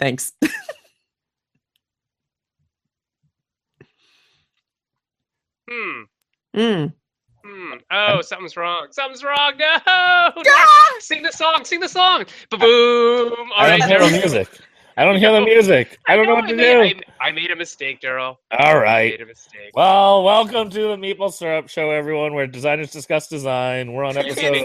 Thanks. Hmm. Mm. Hmm. Oh, something's wrong. Something's wrong. No. no. Sing the song. Sing the song. Ba-boom. I don't hear the music. I don't hear the music. I don't know what I to made, do. I, I made a mistake, Daryl. All right. I made a mistake. Well, welcome to the Meeple Syrup Show, everyone, where designers discuss design. We're on episode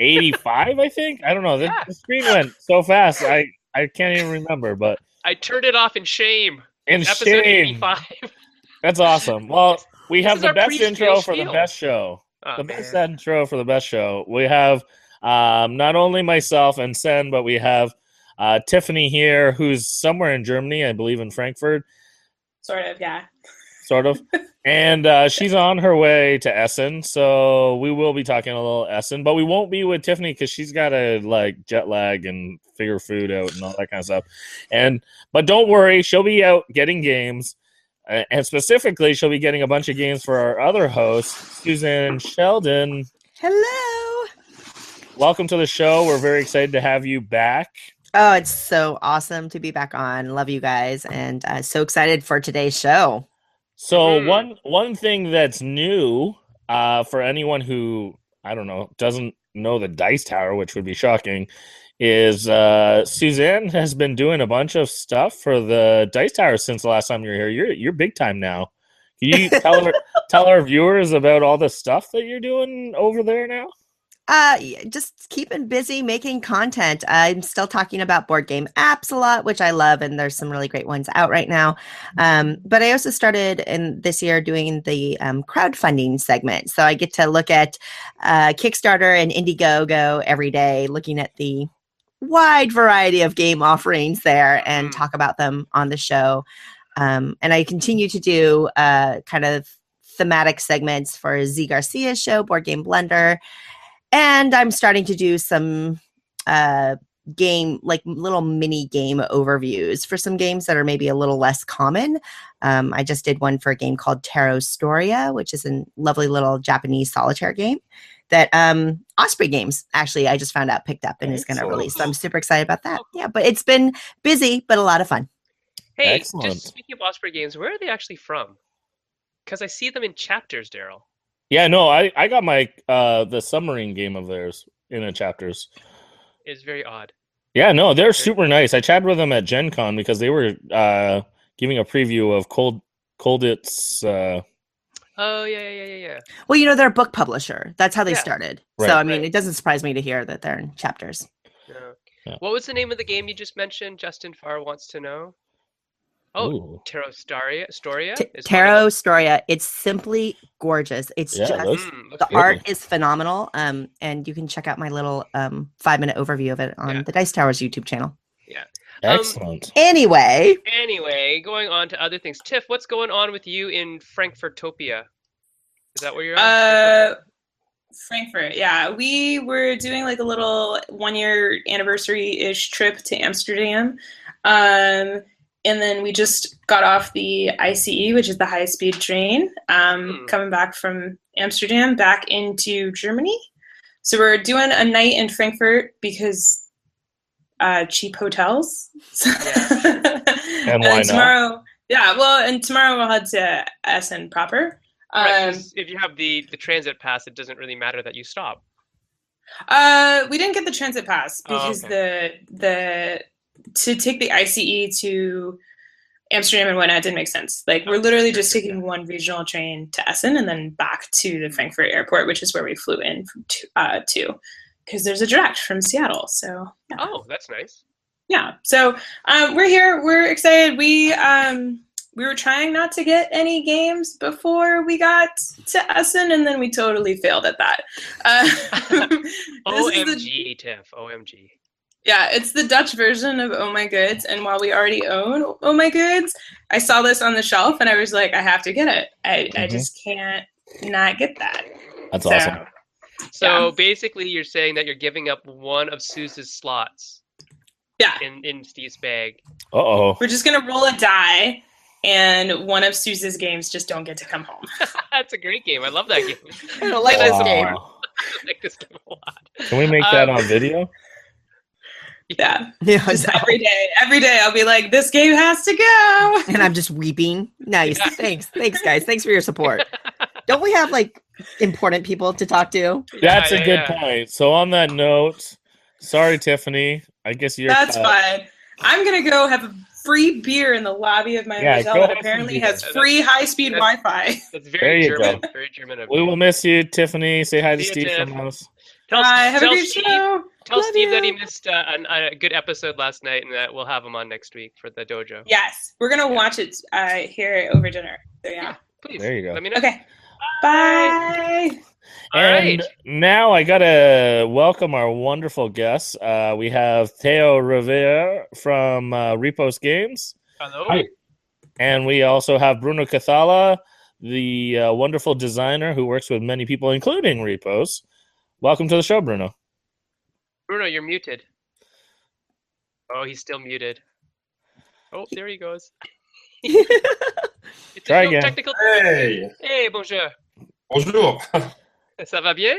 85, I think. I don't know. The, Yeah. the screen went so fast. I, I can't even remember, but I turned it off in shame. in Episode shame. 85. That's awesome. Well, we have the best pre-spiel intro for the best show. Oh, the best intro for the best show. We have um, not only myself and Sen, but we have uh, Tiffany here, who's somewhere in Germany, I believe in Frankfurt, Sort of, yeah. Sort of. and uh, she's on her way to Essen, so we will be talking a little Essen, but we won't be with Tiffany because she's got to like jet lag and figure food out and all that kind of stuff. And but don't worry, she'll be out getting games. uh, And specifically, she'll be getting a bunch of games for our other host, Susan Sheldon. Hello. Welcome to the show. We're very excited to have you back. Oh, it's so awesome to be back on. Love you guys, and uh, so excited for today's show. So Mhm. one one thing that's new uh, for anyone who I don't know doesn't know the Dice Tower, which would be shocking, is uh, Suzanne has been doing a bunch of stuff for the Dice Tower since the last time you were here. You're you're big time now. Can you tell her tell our viewers about all the stuff that you're doing over there now? Uh, just keeping busy making content. I'm still talking about board game apps a lot, which I love, and there's some really great ones out right now. Um, but I also started in this year doing the um, crowdfunding segment, so I get to look at uh, Kickstarter and Indiegogo every day, looking at the wide variety of game offerings there, and Mhm. talk about them on the show. Um, and I continue to do uh, kind of thematic segments for Zee Garcia's show, Board Game Blender and i'm starting to do some uh game like little mini game overviews for some games that are maybe a little less common um, i just did one for a game called tarot storia which is a lovely little japanese solitaire game that um osprey games actually i just found out picked up and is going to release so i'm super excited about that yeah but it's been busy but a lot of fun Hey, Excellent. just speaking of Osprey games, where are they actually from? Because I see them in chapters, Daryl. Yeah, no, I I got my uh the submarine game of theirs in the chapters. It's very odd. Yeah, no, they're super nice. I chatted with them at Gen Con because they were uh, giving a preview of Cold Colditz. Uh, Oh yeah, yeah, yeah, yeah, yeah. well you know they're a book publisher that's how they Yeah. started Right. so i mean Right. it doesn't surprise me to hear that they're in chapters Yeah. Yeah. What was the name of the game you just mentioned? Justin Farr wants to know. Oh, ooh. Tarot Storia. Storia. T- is Tarot them? Storia. It's simply gorgeous. It's Yeah, just looks- Mm, looks the good. art is phenomenal. Um, and you can check out my little um five minute overview of it on Yeah. the Dice Towers YouTube channel. Yeah. excellent. Anyway, Anyway, going on to other things. Tiff, what's going on with you in Frankfurtopia? Is that where you're at? Uh, Frankfurt, yeah. We were doing like a little one year anniversary ish trip to Amsterdam. Um, and then we just got off the ICE, which is the high speed train, um, Hmm. coming back from Amsterdam back into Germany. So we're doing a night in Frankfurt because uh, cheap hotels. and why then not? tomorrow, yeah, well, and tomorrow we'll head to Essen proper. Right, Um, 'cause if you have the, the transit pass, it doesn't really matter that you stop. Uh, we didn't get the transit pass Oh, because the the to take the ICE to Amsterdam and whatnot didn't make sense. Like we're literally just taking one regional train to Essen and then back to the Frankfurt airport, which is where we flew in from to, uh, to because there's a direct from Seattle. So yeah, Oh, that's nice. yeah. So um, we're here. We're excited. We um we were trying not to get any games before we got to Essen, and then we totally failed at that. Uh, is the- OMG, Tiff. OMG. Yeah, it's the Dutch version of Oh My Goods, and while we already own Oh My Goods, I saw this on the shelf and I was like, I have to get it. I, I Mhm. just can't not get that. That's so, awesome. So Yeah. basically, you're saying that you're giving up one of Suze's slots Yeah, in, in Steve's bag. Uh oh. we're just gonna roll a die, and one of Suze's games just don't get to come home. That's a great game. I love that game. I don't like this game. I like this game a lot. Can we make that Um, on video? Yeah, Yeah, just every day, every day, I'll be like, "This game has to go." and I'm just weeping. Nice. Yeah. Thanks. Thanks, guys. Thanks for your support. Don't we have like important people to talk to? That's Yeah, a yeah, good yeah. point. So on that note, sorry, Tiffany. I guess you're. That's cut. fine. I'm gonna go have a free beer in the lobby of my Yeah, hotel that apparently has free high-speed Wi-Fi. That's There very you German. go. Very German of We will miss you, Tiffany. Say hi to See you, Steve Tiff. from us. Tell, Bye. Have a tell great Steve, show. tell Love Steve that he missed uh, an, a good episode last night, and that we'll have him on next week for the dojo. Yes, we're gonna watch it uh, here over dinner. So yeah. Please. There you go. Let me know. Okay. Bye. All and right. now I gotta welcome our wonderful guests. Uh, we have Theo Rivière from uh, Repos Games, Hello. Hi. and we also have Bruno Cathala, the uh, wonderful designer who works with many people, including Repos. Welcome to the show, Bruno. Bruno, you're muted. Oh, he's still muted. Oh, there he goes. Try again. Technical. Hey, Hey, bonjour. bonjour. Ça va bien?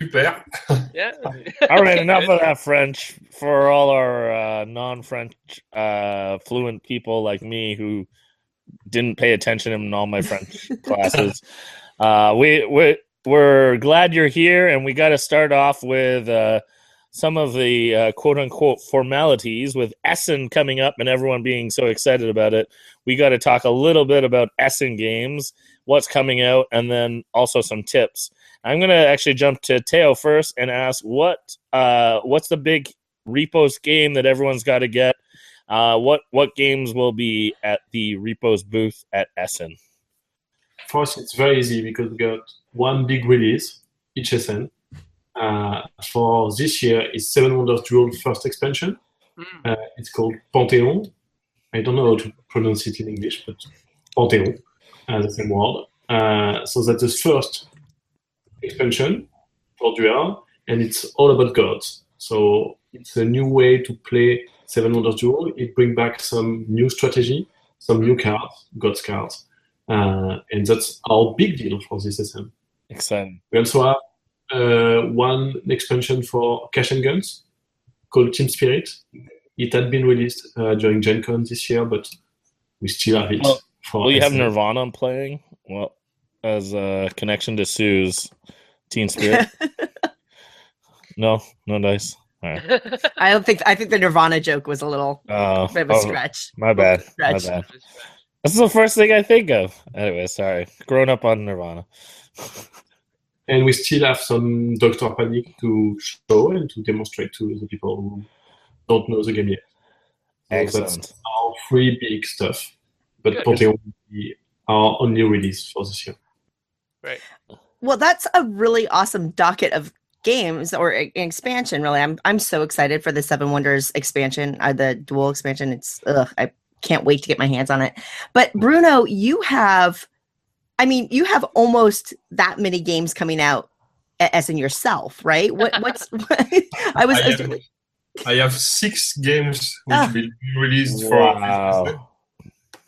Super. Yeah. All right, enough of that French for all our uh, non-French uh, fluent people like me who didn't pay attention in all my French classes. Uh, we we we're glad you're here, and we got to start off with uh, some of the uh, quote-unquote formalities with Essen coming up, and everyone being so excited about it. We got to talk a little bit about Essen games, what's coming out, and then also some tips. I'm gonna actually jump to Teo first and ask what uh, what's the big repos game that everyone's got to get. Uh, what what games will be at the repos booth at Essen? For us, it's very easy because we got one big release, each Essen. Uh, for this year, it's Seven Wonders Duel first expansion. Mm. Uh, it's called Pantheon. I don't know how to pronounce it in English, but Pantheon, uh, the same word. Uh, so that's the first expansion for Duel, and it's all about gods. So it's a new way to play Seven Wonders Duel. It brings back some new strategy, some new cards, gods cards, uh, and that's our big deal for this Essen. Exciting. We also have uh, one expansion for Cash and Guns called Team Spirit. It had been released uh, during Gen Con this year, but we still have it. Well, for Will you have Nirvana playing? Well, as a connection to Sue's Teen Spirit. no, no dice. All right. I don't think I think the Nirvana joke was a little Uh, bit of a oh, stretch. my bad. My bad. That's the first thing I think of. Anyway, sorry. Grown up on Nirvana. And we still have some Doctor Panic to show and to demonstrate to the people who don't know the game yet. So that's our three big stuff. But Good. Pantheon will be our only release for this year. Right. Well, that's a really awesome docket of games or expansion. Really, I'm I'm so excited for the Seven Wonders expansion, uh, the dual expansion. It's ugh, I can't wait to get my hands on it. But Bruno, you have, I mean, you have almost that many games coming out as in yourself, right? What what's I was, I I have, I have six games which Ah. will be released for. Wow.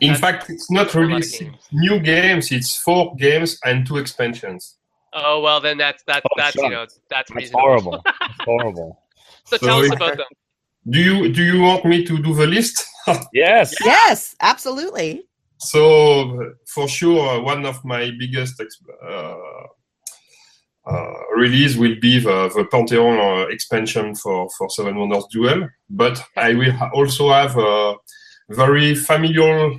In That's- fact, it's not that's really games. new games. It's four games and two expansions. Oh well, then that's that Oh, that's you know that's That's horrible. That's horrible. So tell us Sorry. about them. Do you do you want me to do the list? Yes. yes, absolutely. so for sure, uh, one of my biggest ex- uh, uh, release will be the, the Pantheon uh, expansion for for Seven Wonders Duel. But I will ha- also have a very familiar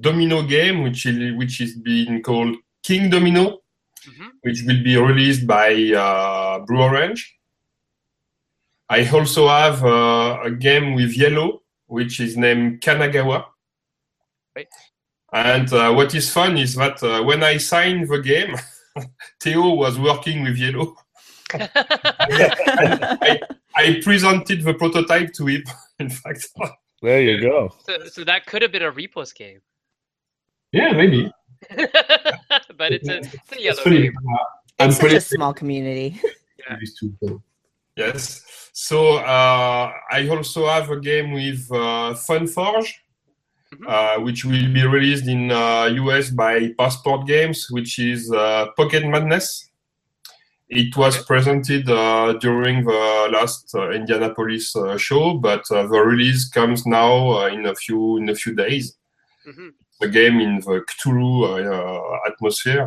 domino game, which is which is being called Kingdomino. Mhm. which will be released by uh, Blue Orange. I also have uh, a game with Iello, which is named Kanagawa. Right. And uh, what is fun is that uh, when I signed the game, Theo was working with Iello. I presented the prototype to him, in fact. There you go. so, so that could have been a repos game, Yeah, maybe. but it's a, it's a Iello funny. game. Uh, I'm It's such pretty a small community. used to so. Yes. So uh, I also have a game with uh, Funforge, Mhm. uh, which will be released in uh, US by Passport Games, which is uh, Pocket Madness. It was Okay. presented uh, during the last uh, Indianapolis uh, show, but uh, the release comes now uh, in a few in a few days. Mhm. The game in the Cthulhu uh, atmosphere.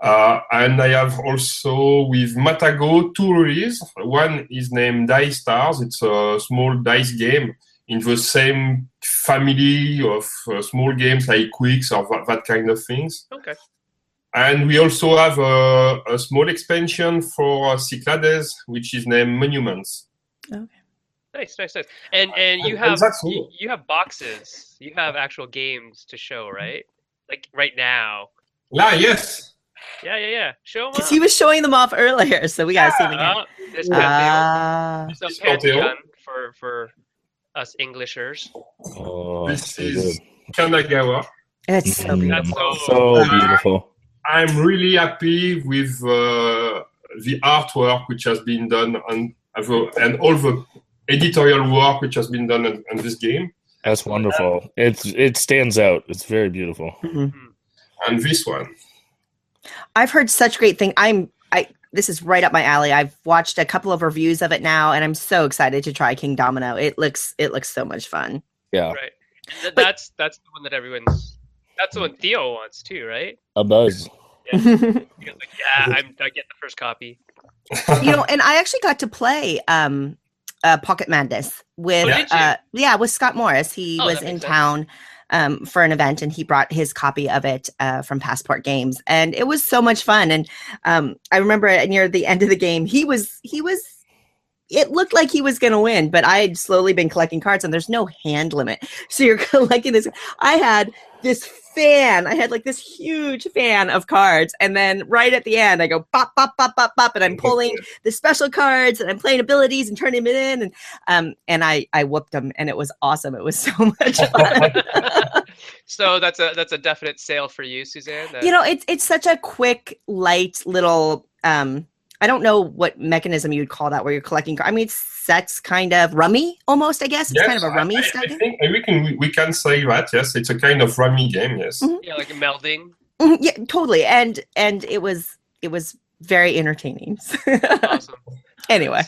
Uh, and I have also with Matagot two releases. One is named Dice Stars. It's a small dice game in the same family of uh, small games like Qwixx or that, that kind of things. Okay. And we also have a, a small expansion for Cyclades, which is named Monuments. Okay. Nice, nice, nice. And and you have that's you, you have boxes. You have actual games to show, right? Like right now. Ah, yes. Yeah, yeah, yeah. Show them Because he was showing them off earlier, so we gotta see them again. Oh, this Pantheon. Ah, So This Pantheon. Pantheon for for us Englishers. Oh, This so is good. Kanagawa. it's so Mm. beautiful. That's so So beautiful. I'm really happy with uh, the artwork which has been done on, and all the editorial work which has been done on, on this game. That's wonderful. It's it stands out. It's very beautiful. And this one. I've heard such great thing. I'm I this is right up my alley. I've watched a couple of reviews of it now, and I'm so excited to try Kingdomino. It looks it looks so much fun. Yeah, right. Th- But- that's that's the one that everyone's. That's the one Theo wants too, right? a buzz. Because like, yeah, I'm, I get the first copy. you know, and I actually got to play um uh Pocket Madness with Oh, uh yeah, with Scott Morris. He Oh, was in makes sense. Um for an event and he brought his copy of it uh from Passport Games and it was so much fun and um I remember near the end of the game he was he was it looked like he was going to win, but I had slowly been collecting cards and there's no hand limit. So you're collecting this. I had this fan. I had like this huge fan of cards. And then right at the end, I go pop, pop, pop, pop, pop. And I'm pulling the special cards and I'm playing abilities and turning them in. And um, and I, I whooped them and it was awesome. It was so much fun. so that's a that's a definite sale for you, Suzanne. that- you know, it's it's such a quick, light little um I don't know what mechanism you'd call that where you're collecting I mean it's sets kind of rummy almost, I guess. It's kind of a rummy I, style I think we can, we can say that, yes. It's a kind of rummy game, yes. Mhm. yeah, like melding. Mhm, yeah, totally. And and it was it was very entertaining. Awesome. Anyway.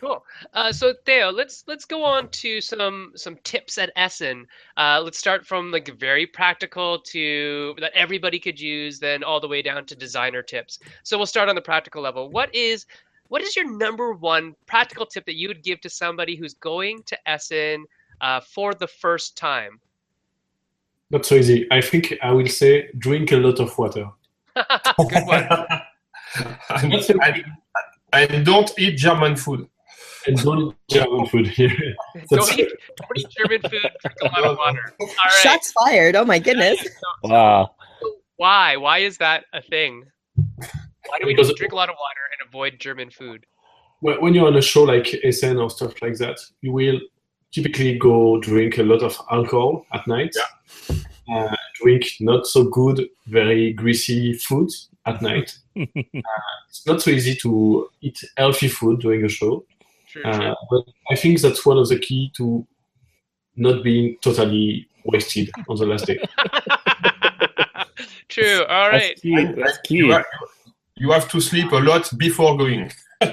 Cool. Uh, so Theo, let's let's go on to some some tips at Essen. Uh, let's start from like very practical to that everybody could use, then all the way down to designer tips. So we'll start on the practical level. What is what is your number one practical tip that you would give to somebody who's going to Essen uh, for the first time? Not so easy. I think I will say drink a lot of water. Good one. and, and, and don't eat German food. And don't eat German food here. don't, eat, don't eat German food. Drink a lot of water. All right. Shots fired. Oh my goodness. Wow. Why? Why is that a thing? Why do we need to drink a lot of water and avoid German food? When when you're on a show like Essen or stuff like that, you will typically go drink a lot of alcohol at night. Uh, drink not so good, very greasy food at night. uh, it's not so easy to eat healthy food during a show. True, Uh, but I think that's one of the key to not being totally wasted on the last day. true. All right. That's key. That's key. You have, you have to sleep a lot before going.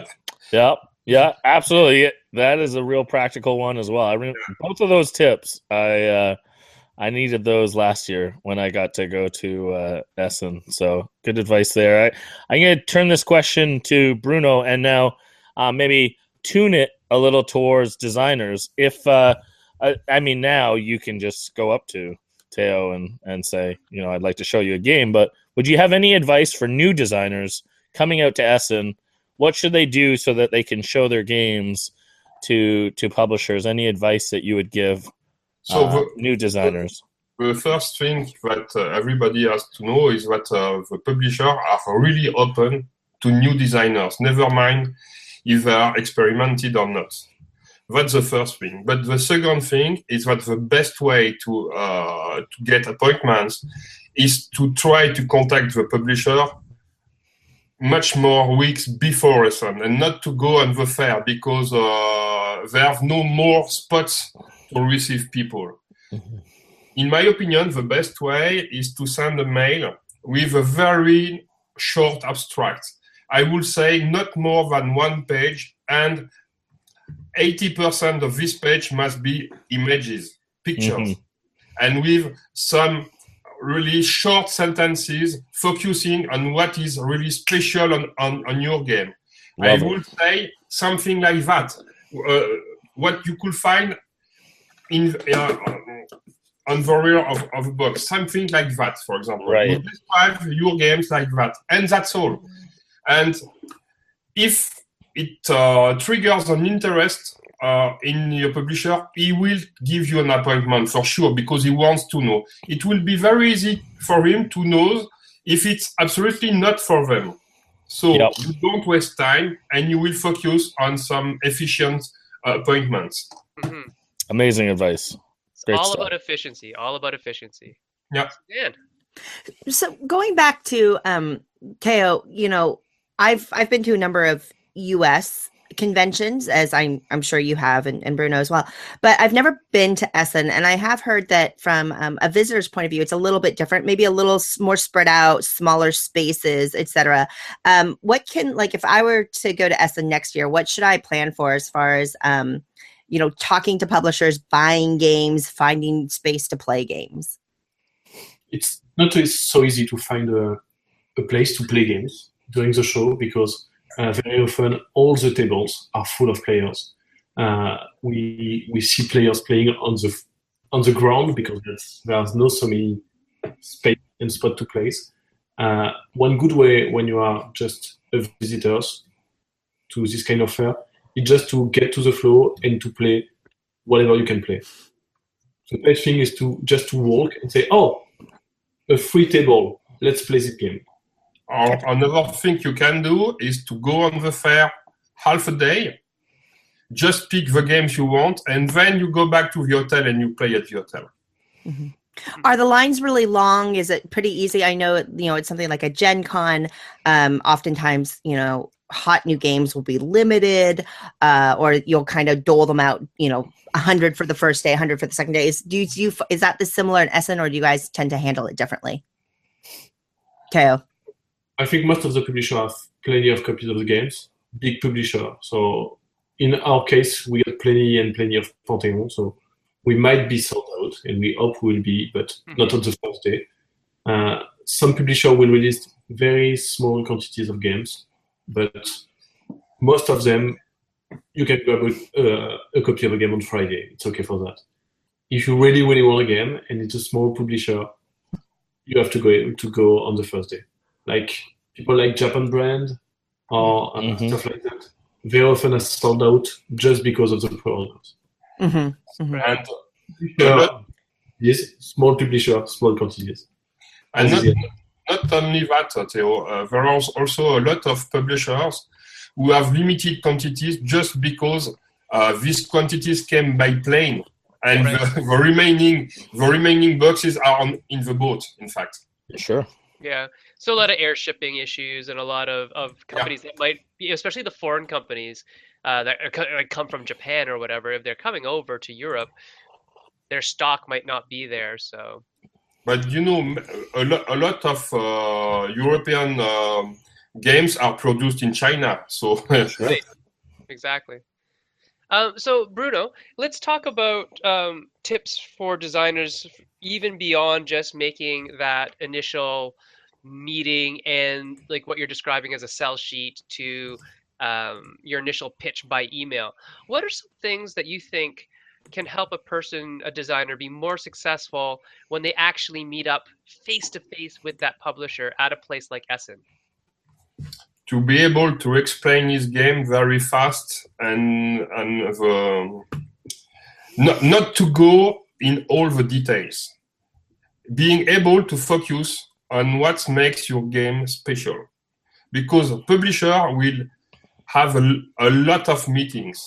yeah. Yeah, absolutely. That is a real practical one as well. I remember both of those tips. I uh, I needed those last year when I got to go to uh, Essen. So good advice there. I, I'm going to turn this question to Bruno and now uh, maybe tune it a little towards designers. If uh, I, I mean now you can just go up to Teo and and say, you know, I'd like to show you a game. But would you have any advice for new designers coming out to Essen? What should they do so that they can show their games to to publishers? Any advice that you would give So uh, the, new designers? the first thing that uh, everybody has to know is that uh, the publisher are really open to new designers. Never mind if they are experimented or not. That's the first thing. But the second thing is that the best way to uh, to get appointments is to try to contact the publisher much more weeks before a and not to go on the fair because uh, there are no more spots to receive people. In my opinion, the best way is to send a mail with a very short abstract. I would say not more than one page, and 80% of this page must be images, pictures, Mhm. and with some really short sentences focusing on what is really special on, on, on your game. I Love it. would say something like that. Uh, what you could find in uh, on the rear of, of a box, something like that, for example. Right. You describe your games like that, and that's all. And if it uh, triggers an interest uh, in your publisher, he will give you an appointment for sure because he wants to know. It will be very easy for him to know if it's absolutely not for them. So Yep. you don't waste time and you will focus on some efficient uh, appointments. Mhm. Amazing advice. It's Great all stuff. about efficiency. All about efficiency. Yeah. Dan. so going back to um Teo, you know, I've I've been to a number of US conventions as I'm I'm sure you have and, and Bruno as well. But I've never been to Essen and I have heard that from um, a visitor's point of view it's a little bit different, maybe a little more spread out, smaller spaces, etc. Um what can like if I were to go to Essen next year, what should I plan for as far as um you know, talking to publishers, buying games, finding space to play games? it's not so easy to find a, a place to play games during the show because uh, very often all the tables are full of players. Uh, we we see players playing on the on the ground because there's, no so many space and spot to place. Uh, one good way when you are just a visitors to this kind of fair is just to get to the floor and to play whatever you can play. The best thing is to just to walk and say, "Oh, a free table. Let's play this game." Or another thing you can do is to go on the fair half a day, just pick the games you want, and then you go back to the hotel and you play at the hotel. Are the lines really long? Is it pretty easy? I know, you know, it's something like a Gen Con. Um, oftentimes, you know, hot new games will be limited, uh, or you'll kind of dole them out, you know, 100 for the first day, 100 for the second day. Is, do you, do you, is that the similar in Essen, or do you guys tend to handle it differently? Teo. I think most of the publishers have plenty of copies of the games. Big publisher. So in our case, we got plenty and plenty of Pantheon. So we might be sold out, and we hope we'll be, but not on the first day. Uh, some publisher will release very small quantities of games, but most of them you can grab a, uh, a copy of a game on Friday. It's okay for that. If you really, really want a game and it's a small publisher, you have to go to go on the first day. Like people like Japon Brand or uh, Mhm. stuff like that. Very often are sold out just because of the pre-orders. Mm-hmm. And Uh, yes, small publisher, small quantities. And not, Yeah. Not only that, Theo, uh, there are also a lot of publishers who have limited quantities just because uh, these quantities came by plane, and Right. the, the remaining the remaining boxes are on, in the boat. In fact, Sure. Yeah. So a lot of air shipping issues and a lot of, of companies that might be, especially the foreign companies uh, that are, like, come from Japan or whatever, if they're coming over to Europe, their stock might not be there. So but you know, m- a, lo- a lot of uh, European um games are produced in China, so Right. exactly. Um, so Bruno, let's talk about um, tips for designers, even beyond just making that initial meeting and like what you're describing as a sell sheet to um, your initial pitch by email. What are some things that you think can help a person, a designer, be more successful when they actually meet up face to face with that publisher at a place like Essen? to be able to explain his game very fast and and the, not, not to go in all the details. Being able to focus on what makes your game special. Because a publisher will have a, a lot of meetings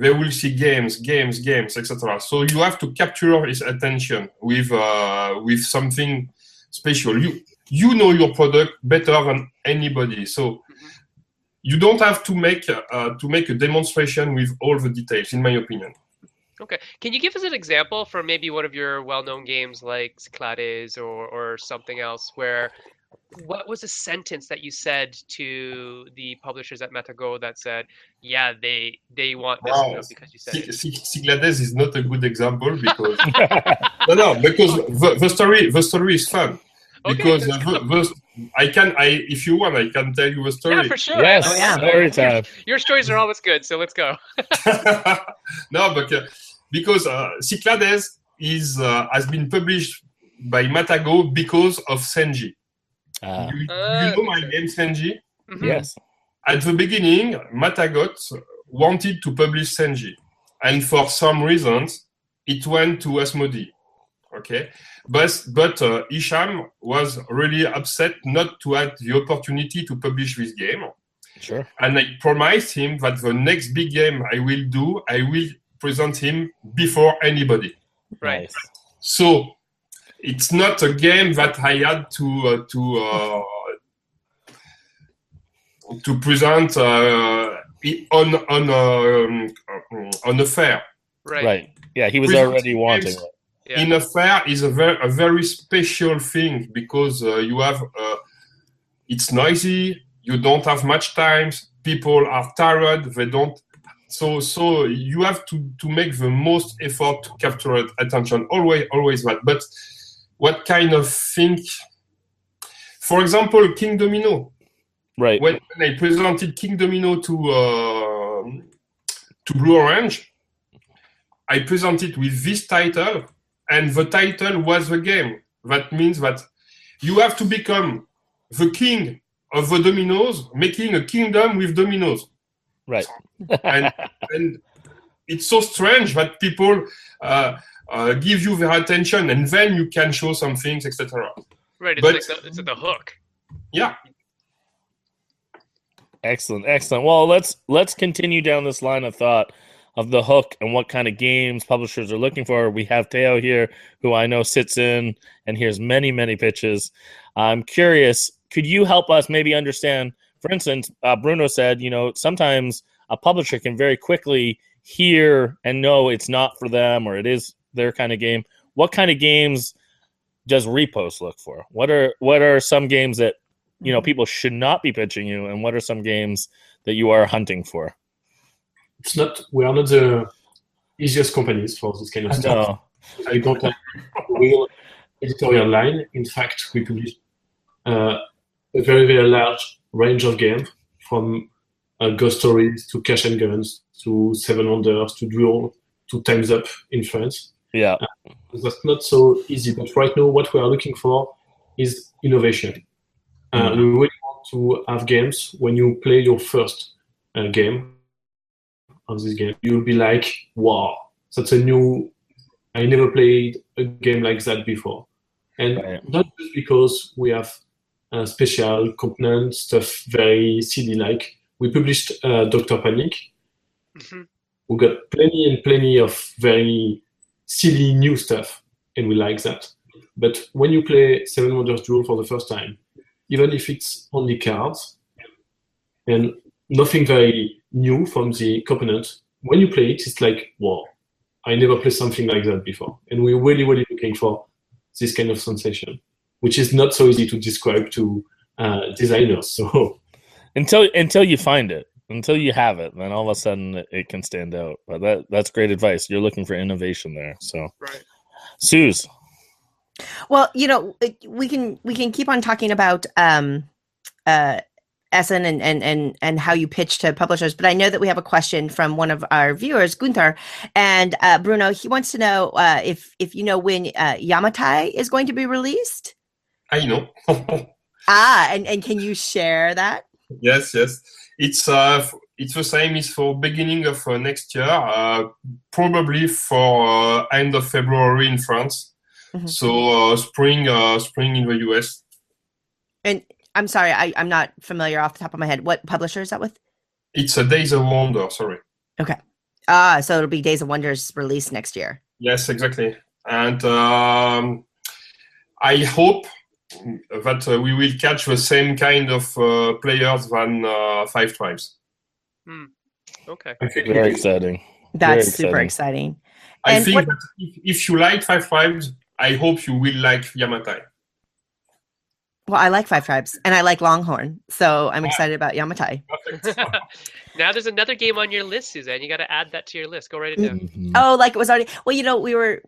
they will see games games games etc so you have to capture his attention with uh, with something special. You you know your product better than anybody. So you don't have to make uh, to make a demonstration with all the details in my opinion. Okay. Can you give us an example for maybe one of your well-known games like Cyclades or, or something else where what was a sentence that you said to the publishers at Matagot that said, "Yeah, they they want this Wow. because you said it." Si- Si- Cyclades is not a good example because no, no, because the, the story the story is fun. Okay, Because that's uh, the, the, I can I if you want I can tell you a story. Yeah, for sure. yes, Oh, yeah. story time. Your stories are always good, so let's go. no, but uh, because uh, Cyclades is uh, has been published by Matagot because of Senji. Ah, you, Ah, you know my okay. game Senji. Mhm. yes. At the beginning, Matagot wanted to publish Senji, and for some reasons, it went to Asmodee. Okay, but but uh, Isham was really upset not to have the opportunity to publish this game, Sure. and I promised him that the next big game I will do, I will present him before anybody. Right. So it's not a game that I had to uh, to uh, to present uh, i- on on um, on a fair. Right. Right. Yeah, he was Present already wanting it. Yeah. In a fair is a very a very special thing because uh, you have uh, it's noisy. You don't have much time. People are tired. They don't. So so you have to to make the most effort to capture attention. Always always that. But what kind of thing? For example, Kingdomino. Right. when, I presented Kingdomino to uh, to Blue Orange, I presented with this title, and the title was the game. That means that you have to become the king of the dominoes, making a kingdom with dominoes. Right. And, and it's so strange that people uh, uh, give you their attention, and then you can show some things, etc. Right. It's But- like the, it's like the hook. Yeah. Excellent, excellent. Well, let's let's continue down this line of thought of the hook and what kind of games publishers are looking for. We have Teo here, who I know sits in and hears many, many pitches. I'm curious, could you help us maybe understand? For instance, uh, Bruno said, you know, sometimes a publisher can very quickly hear and know it's not for them or it is their kind of game. What kind of games does Repos look for? What are what are some games that you know people should not be pitching you and what are some games that you are hunting for It's not. We are not the easiest companies for this kind of stuff. no I don't have a real editorial line. In fact, we publish uh, a very, very large range of games from uh, Ghost Stories to Cash and Guns to Seven Wonders to Duel to Time's Up in France. Yeah That's not so easy, but right now, what we are looking for is innovation. Uh, we really want to have games when you play your first uh, game of this game, you'll be like, wow, that's a new I never played a game like that before. And Right. not just because we have uh, special component stuff, very CD like. We published uh, Doctor Panic. Mhm. We got plenty and plenty of very silly new stuff, and we like that. But when you play Seven Wonders Duel for the first time, even if it's only cards and nothing very new from the component, when you play it, it's like, wow, I never played something like that before. And we're really, really looking for this kind of sensation, which is not so easy to describe to uh, designers. So until until you find it until you have it then all of a sudden it, it can stand out but that that's great advice you're looking for innovation there so Right. suze Well, you know, we can we can keep on talking about um uh Essen and and and and how you pitch to publishers, but I know that we have a question from one of our viewers, Gunther, and uh, Bruno. He wants to know uh, if if you know when uh, Yamatai is going to be released. I know. Ah, and and can you share that? Yes, yes. It's uh, it's the same. It's for beginning of uh, next year, uh, probably for uh, end of February in France. Mhm. So uh, spring, uh, spring in the US. And I'm sorry, I, I'm not familiar off the top of my head. What publisher is that with? It's a Days of Wonder. Sorry. Okay. Ah, so it'll be Days of Wonders released next year. Yes, exactly. And um, I hope that uh, we will catch the same kind of uh, players than uh, Five Tribes. Okay. Very exciting That's Very super exciting. exciting. I And think what- that if, if you like Five Tribes, I hope you will like Yamatai. Well, I like Five Tribes and I like Longhorn, so I'm excited about Yamatai. Now there's another game on your list, Suzanne. You got to add that to your list. Go write it down. Mhm. Oh, like it was already. Well, you know, we were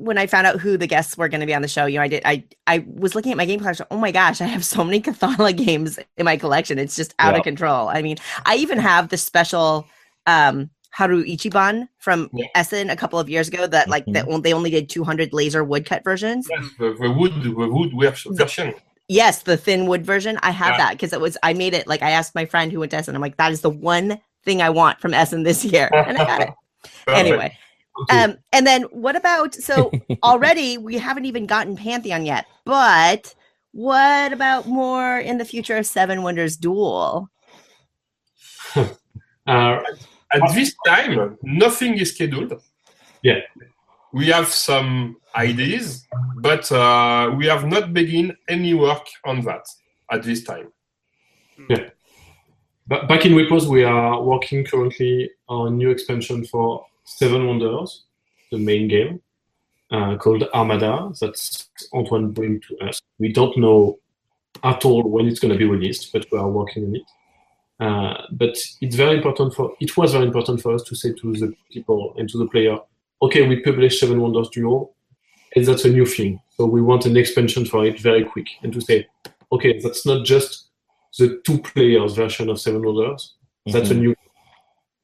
when I found out who the guests were going to be on the show. You know, I did. I I was looking at my game collection. Oh my gosh, I have so many Cathala games in my collection. It's just out Yeah. of control. I mean, I even have the special um Haru Ichiban from Yeah. Essen a couple of years ago. That like that they only did 200 laser woodcut versions. Mm-hmm. Yes, the, the wood, the wood ver- version. Yes, the thin wood version. I have Yeah. that because it was I made it like I asked my friend who went to Essen. I'm like, that is the one thing I want from Essen this year, and I got it. Anyway. um and then what about so already we haven't even gotten pantheon yet but what about more in the future of seven wonders duel Uh, At this time, nothing is scheduled. Yeah. We have some ideas, but uh, we have not begun any work on that at this time. Ba- Back in Repos, we are working currently on new expansion for Seven Wonders, the main game, uh, called Armada. That's Antoine bring to us. We don't know at all when it's going to be released, but we are working on it. Uh, but it's very important for it was very important for us to say to the people and to the player, okay, we publish Seven Wonders Duel, and that's a new thing. So we want an expansion for it very quick, and to say, okay, that's not just the two players version of Seven Wonders. That's a new,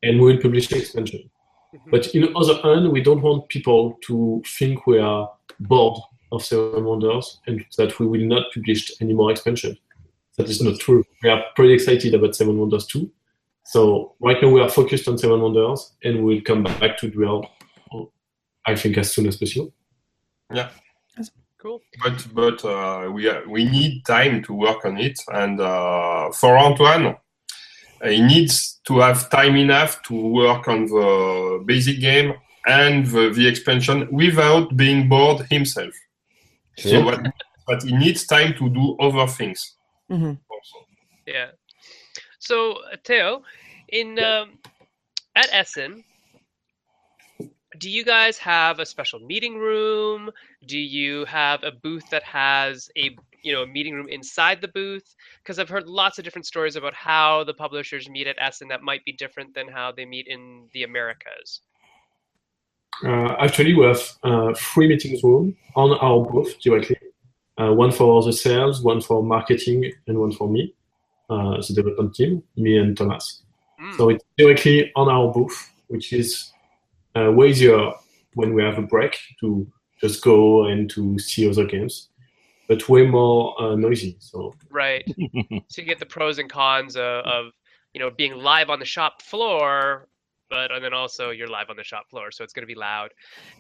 and we will publish the expansion. Mhm. But in the other hand, we don't want people to think we are bored of Seven Wonders and that we will not publish any more expansion. That is not true. We are pretty excited about Seven Wonders too. So right now we are focused on Seven Wonders, and we'll come back to Duel. I think as soon as possible. Yeah. Cool. But but uh, we uh, we need time to work on it, and uh, for Antoine, he needs to have time enough to work on the basic game and the, the expansion without being bored himself. So Sure. what, but he needs time to do other things Mhm. also. Yeah. So uh, Theo, in um, at Essen, do you guys have a special meeting room? Do you have a booth that has a you know a meeting room inside the booth? Because I've heard lots of different stories about how the publishers meet at Essen that might be different than how they meet in the Americas. Uh, actually, we have uh, three meetings room on our booth directly. Uh, one for the sales, one for marketing, and one for me, uh, the development team, me and Thomas. Mm, So it's directly on our booth, which is uh, way easier when we have a break to just go and to see other games, but way more uh, noisy. So right. so you get the pros and cons of, of you know being live on the shop floor but and then also you're live on the shop floor so it's going to be loud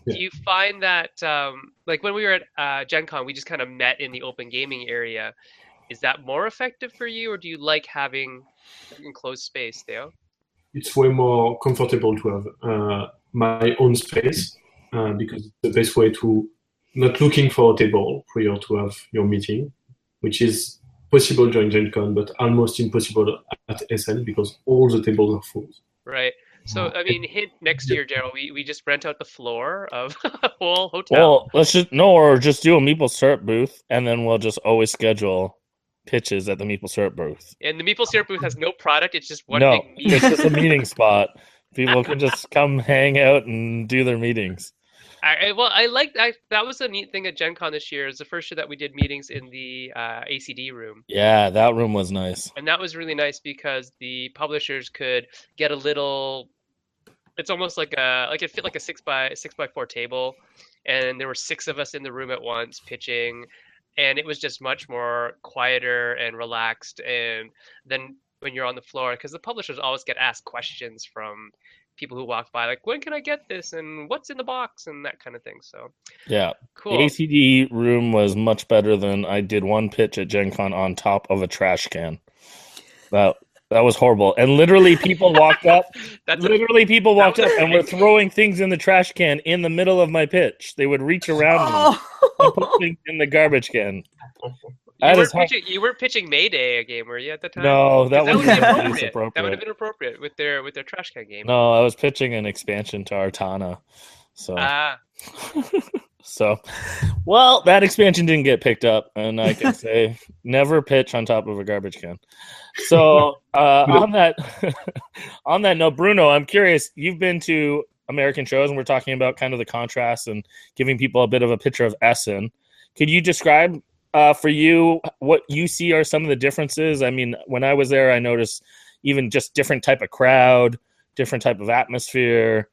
Yeah. do you find that um, like when we were at uh, gen con we just kind of met in the open gaming area is that more effective for you or do you like having enclosed space theo it's way more comfortable to have uh, my own space uh, because it's the best way to not looking for a table prior to have your meeting, which is possible during Gen Con, but almost impossible at Essen because all the tables are full. right so Uh, i mean hint next year gerald we, we just rent out the floor of a whole hotel Well, let's just no, or just do a maple syrup booth, and then we'll just always schedule pitches at the maple syrup booth. and the maple syrup booth has no product it's just one no, big meeting. it's just a meeting spot. People can just come hang out and do their meetings. I, well, I like I, that was a neat thing at Gen Con this year. Is the first year that we did meetings in the uh, ACD room, Yeah, that room was nice. and that was really nice because the publishers could get a little. It's almost like a like it fit like a six by six by four table, and there were six of us in the room at once pitching, and it was just much more quieter and relaxed. And then when you're on the floor, because the publishers always get asked questions from people who walk by, like when can I get this and what's in the box and that kind of thing. So Yeah, cool. the ACD room was much better than I did one pitch at Gen Con on top of a trash can. That that was horrible. And literally, people walked up. That's a, literally, people walked up a and were throwing things in the trash can in the middle of my pitch. They would reach around me oh. and put oh. things in the garbage can. you, That weren't how- pitching, you weren't pitching Mayday a game, were you at the time? No, that that was would have been appropriate. appropriate. That would have been appropriate with their with their trash can game. No, I was pitching an expansion to Artana. So Ah, So, well, that expansion didn't get picked up, and I can say never pitch on top of a garbage can. So, uh, on that on that note, Bruno, I'm curious. You've been to American shows, and we're talking about kind of the contrast and giving people a bit of a picture of Essen. Could you describe uh, for you what you see are some of the differences? I mean, when I was there, I noticed even just different type of crowd, different type of atmosphere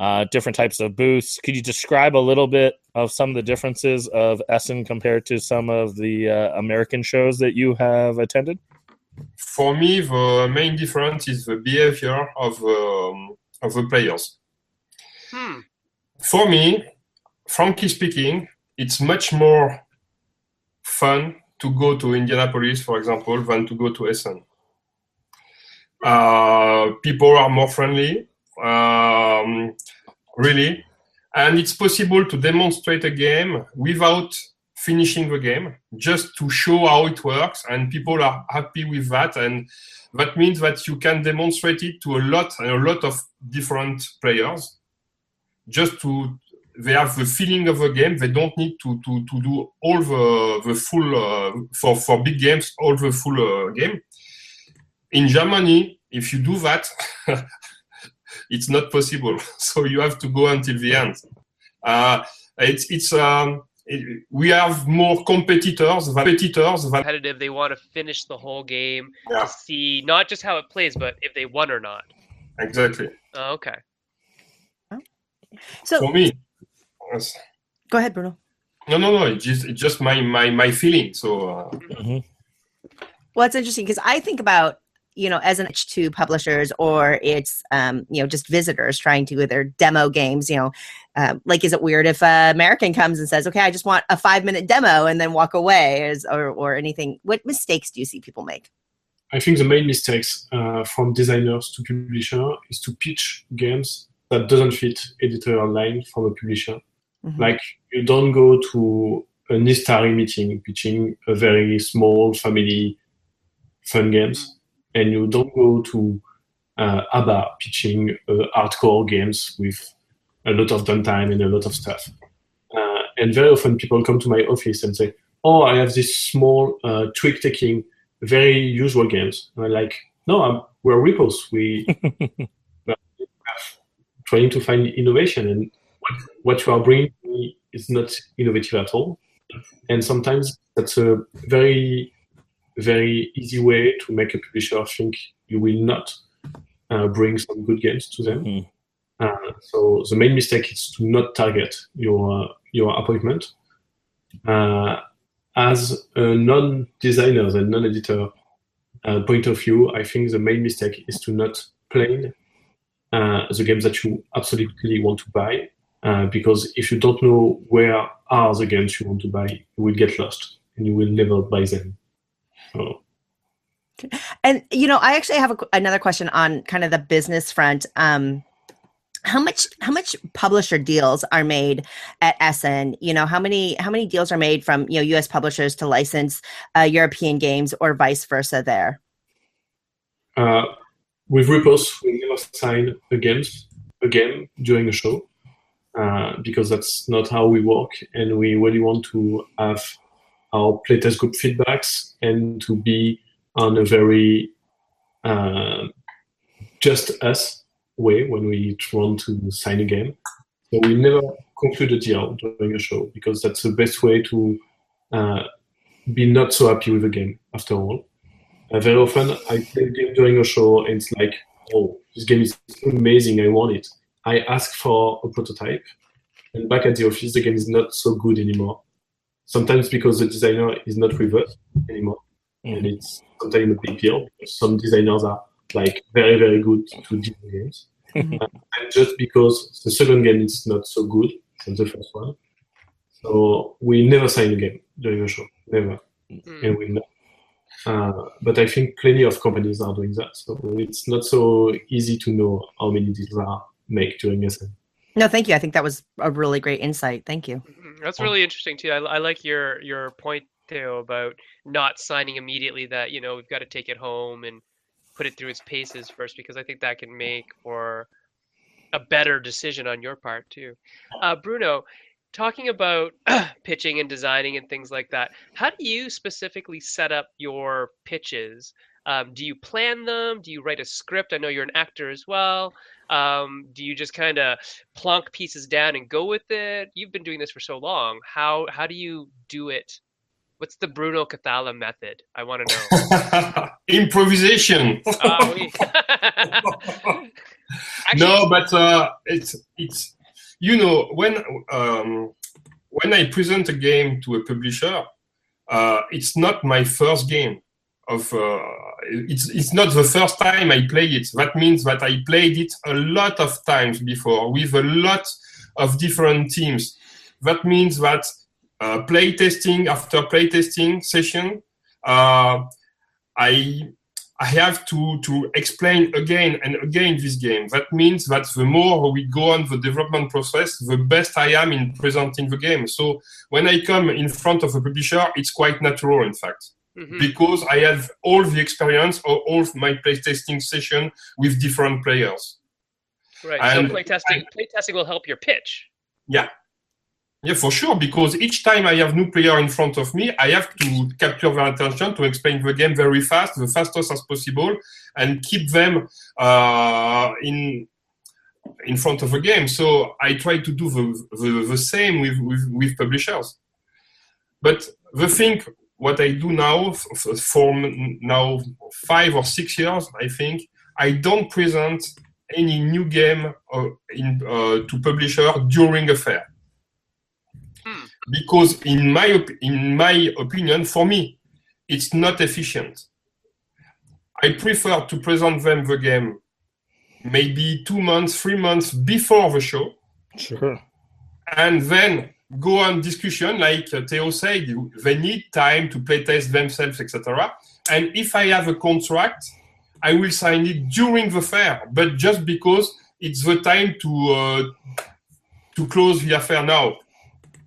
uh, different types of booths. Could you describe a little bit of some of the differences of Essen compared to some of the uh, American shows that you have attended? For me, the main difference is the behavior of um, of the players. Hmm. For me, frankly speaking, it's much more fun to go to Indianapolis, for example, than to go to Essen. Uh, people are more friendly um, really. And it's possible to demonstrate a game without finishing the game, just to show how it works, and people are happy with that. And that means that you can demonstrate it to a lot and a lot of different players, just to they have the feeling of a game. They don't need to to, to do all the the full uh, for for big games all the full uh, game. In Germany, if you do that, it's not possible. So you have to go until the end. Uh, it's it's um, it, we have more competitors, competitors. Than Competitive. They want to finish the whole game Yeah. to see not just how it plays, but if they won or not. exactly. Oh, okay. So For me, yes. Go ahead, Bruno. no, no, no. It's just it's just my my my feeling. So uh, Mhm. Well, it's interesting because I think about you know as an H2 publishers or it's um, you know just visitors trying to either demo games. You know, um, like is it weird if an American comes and says, "Okay, I just want a five minute demo," and then walk away, is, or or anything? What mistakes do you see people make? I think the main mistakes uh, from designers to publisher is to pitch games that doesn't fit editorial line from a publisher. Mhm. Like you don't go to an Ystari meeting pitching a very small family fun games, and you don't go to uh, HABA pitching uh, hardcore games with a lot of downtime and a lot of stuff. Uh, and very often people come to my office and say, "Oh, I have this small uh, trick taking." very usual games. And I'm like, no, I'm, we're Repos. We we're trying to find innovation, and what, you are bringing is not innovative at all. And sometimes that's a very, very easy way to make a publisher think you will not uh, bring some good games to them. Mhm. Uh, so the main mistake is to not target your your appointment. Uh, as a non-designer and non-editor uh, point of view, I think the main mistake is to not play uh, the games that you absolutely want to buy, uh, because if you don't know where are the games you want to buy, you will get lost and you will never buy them. So, And you know, I actually have a, another question on kind of the business front. Um, how much how much publisher deals are made at Essen? You know, how many how many deals are made from you know U.S. publishers to license uh, European games or vice versa? There. uh, with Repos, we never sign a games a game during a show uh, because that's not how we work, and we really want to have our playtest group feedbacks and to be on a very uh, just us way when we want to sign a game. So we never conclude a deal during a show because that's the best way to uh, be not so happy with the game after all. Uh, very often I play a game during a show and it's like, oh, this game is amazing, I want it. I ask for a prototype, and back at the office, the game is not so good anymore. Sometimes because the designer is not with us anymore, and it's sometimes a big deal because some designers are like very, very good to design games. Mhm. Uh, and just because the second game is not so good than the first one. So we never sign a game during a show, never Mm. and we know. Uh, but I think plenty of companies are doing that. So it's not so easy to know how many deals are made doing Essen. No, thank you. I think that was a really great insight. Thank you. Mhm. That's really interesting too. I, I like your your point Theo about not signing immediately. That you know we've got to take it home and put it through its paces first, because I think that can make for a better decision on your part too. Uh, Bruno, talking about pitching and designing and things like that, how do you specifically set up your pitches? Um, do you plan them? Do you write a script? I know you're an actor as well. Um, do you just kind of plonk pieces down and go with it? You've been doing this for so long. How how do you do it? What's the Bruno Cathala method? I want to know. Improvisation. Uh, we- Actually, no, but uh, it's it's you know when um, when I present a game to a publisher, uh, it's not my first game. Of uh, it's it's not the first time I play it. That means that I played it a lot of times before with a lot of different teams. That means that uh, play testing after play testing session, uh, I I have to, to explain again and again this game. That means that the more we go on the development process, the best I am in presenting the game. So when I come in front of a publisher, it's quite natural, in fact, mhm. because I have all the experience of all of my playtesting session with different players. right. and- so playtesting playtesting will help your pitch. Yeah, Yeah, for sure. Because each time I have new player in front of me, I have to capture their attention to explain the game very fast, the fastest as possible, and keep them uh, in in front of the game. So I try to do the the, the same with, with with publishers. But the thing, what I do now f- f- for now five or six years, I think I don't present any new game uh, in, uh, to publisher during a fair because in my op- in my opinion, for me, it's not efficient. I prefer to present them the game maybe two months, three months before the show, Sure. and then go on discussion. Like uh, Theo said, they need time to play test themselves, etc. And if I have a contract, I will sign it during the fair, but just because it's the time to uh, to close the affair now.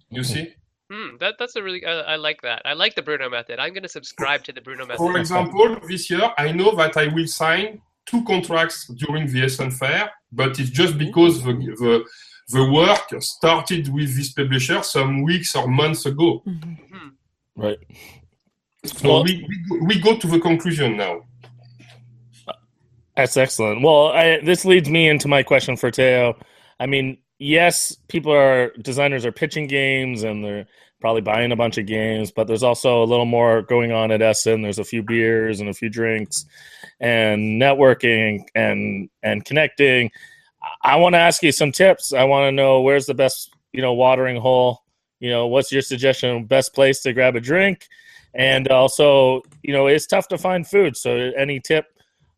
You see. Hmm, that that's a really I, I like that. I like the Bruno method. I'm going to subscribe to the Bruno method. For example, this year I know that I will sign two contracts during the Essen Fair, but it's just because the, the, the work started with this publisher some weeks or months ago. Mm-hmm. Right. So Well- we, we, we go to the conclusion now. That's excellent. Well, I, this leads me into my question for Theo. I mean, yes, people are designers are pitching games and they're probably buying a bunch of games, but there's also a little more going on at Essen. There's a few beers and a few drinks and networking and and connecting. I, I want to ask you some tips. I want to know where's the best, you know, watering hole. You know, what's your suggestion? Best place to grab a drink, and also, you know, it's tough to find food. So, any tip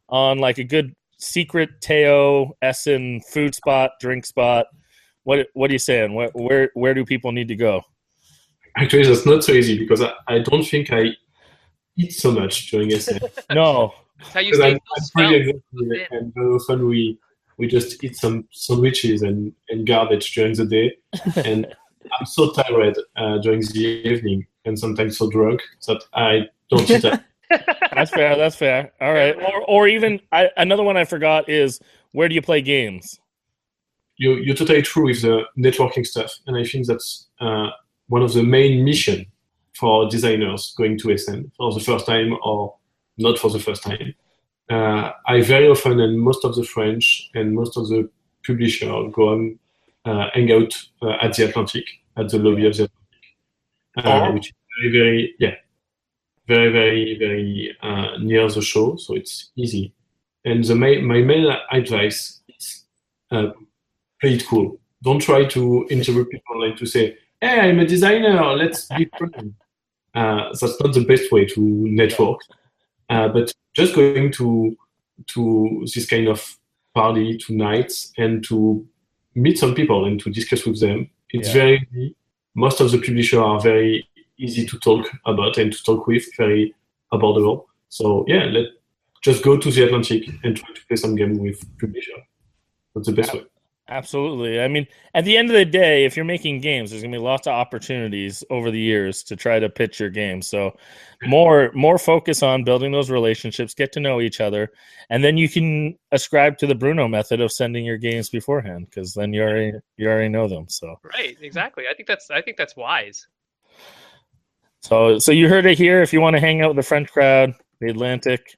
on like a good secret Theo Essen food spot, drink spot? What what are you saying? Where where where do people need to go? Actually, that's not so easy because I, I don't think I eat so much during Essen. No, how you Because I'm, I'm pretty spell. exhausted, and very often we we just eat some sandwiches and, and garbage during the day, and I'm so tired uh, during the evening and sometimes so drunk that I don't eat that. that's fair. That's fair. All right. Or or even I, another one I forgot is where do you play games? You you're totally true with the networking stuff, and I think that's uh, one of the main mission for designers going to Essen for the first time or not for the first time. Uh, I very often and most of the French and most of the publisher go and uh, hang out uh, at the Atlantic at the lobby of the Atlantic, uh, Oh. which is very very yeah very very very uh, near the show, so it's easy. And the main, my main advice is uh, play it cool. Don't try to interrupt people and to say, "Hey, I'm a designer. Let's be friends." Uh, that's not the best way to network. Uh, but just going to to this kind of party tonight and to meet some people and to discuss with them, it's Yeah. very easy. Most of the publishers are very easy to talk about and to talk with, very abordable. So yeah, let just go to the Atlantic and try to play some game with publisher. That's the best way. Absolutely. I mean, at the end of the day, if you're making games, there's gonna be lots of opportunities over the years to try to pitch your game. So more more focus on building those relationships, get to know each other, and then you can ascribe to the Bruno method of sending your games beforehand because then you already you already know them. So Right, exactly. I think that's I think that's wise. so so you heard it here. If you want to hang out with the French crowd, the Atlantic.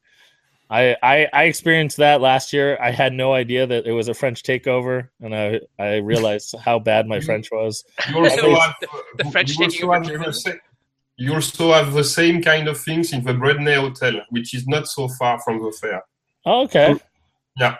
I, I I experienced that last year. I had no idea that it was a French takeover, and I I realized how bad my French was. You also have, the uh, French you also have the sa- you also have the same kind of things in the Bredeney Hotel, which is not so far from the fair. Oh, okay. Yeah.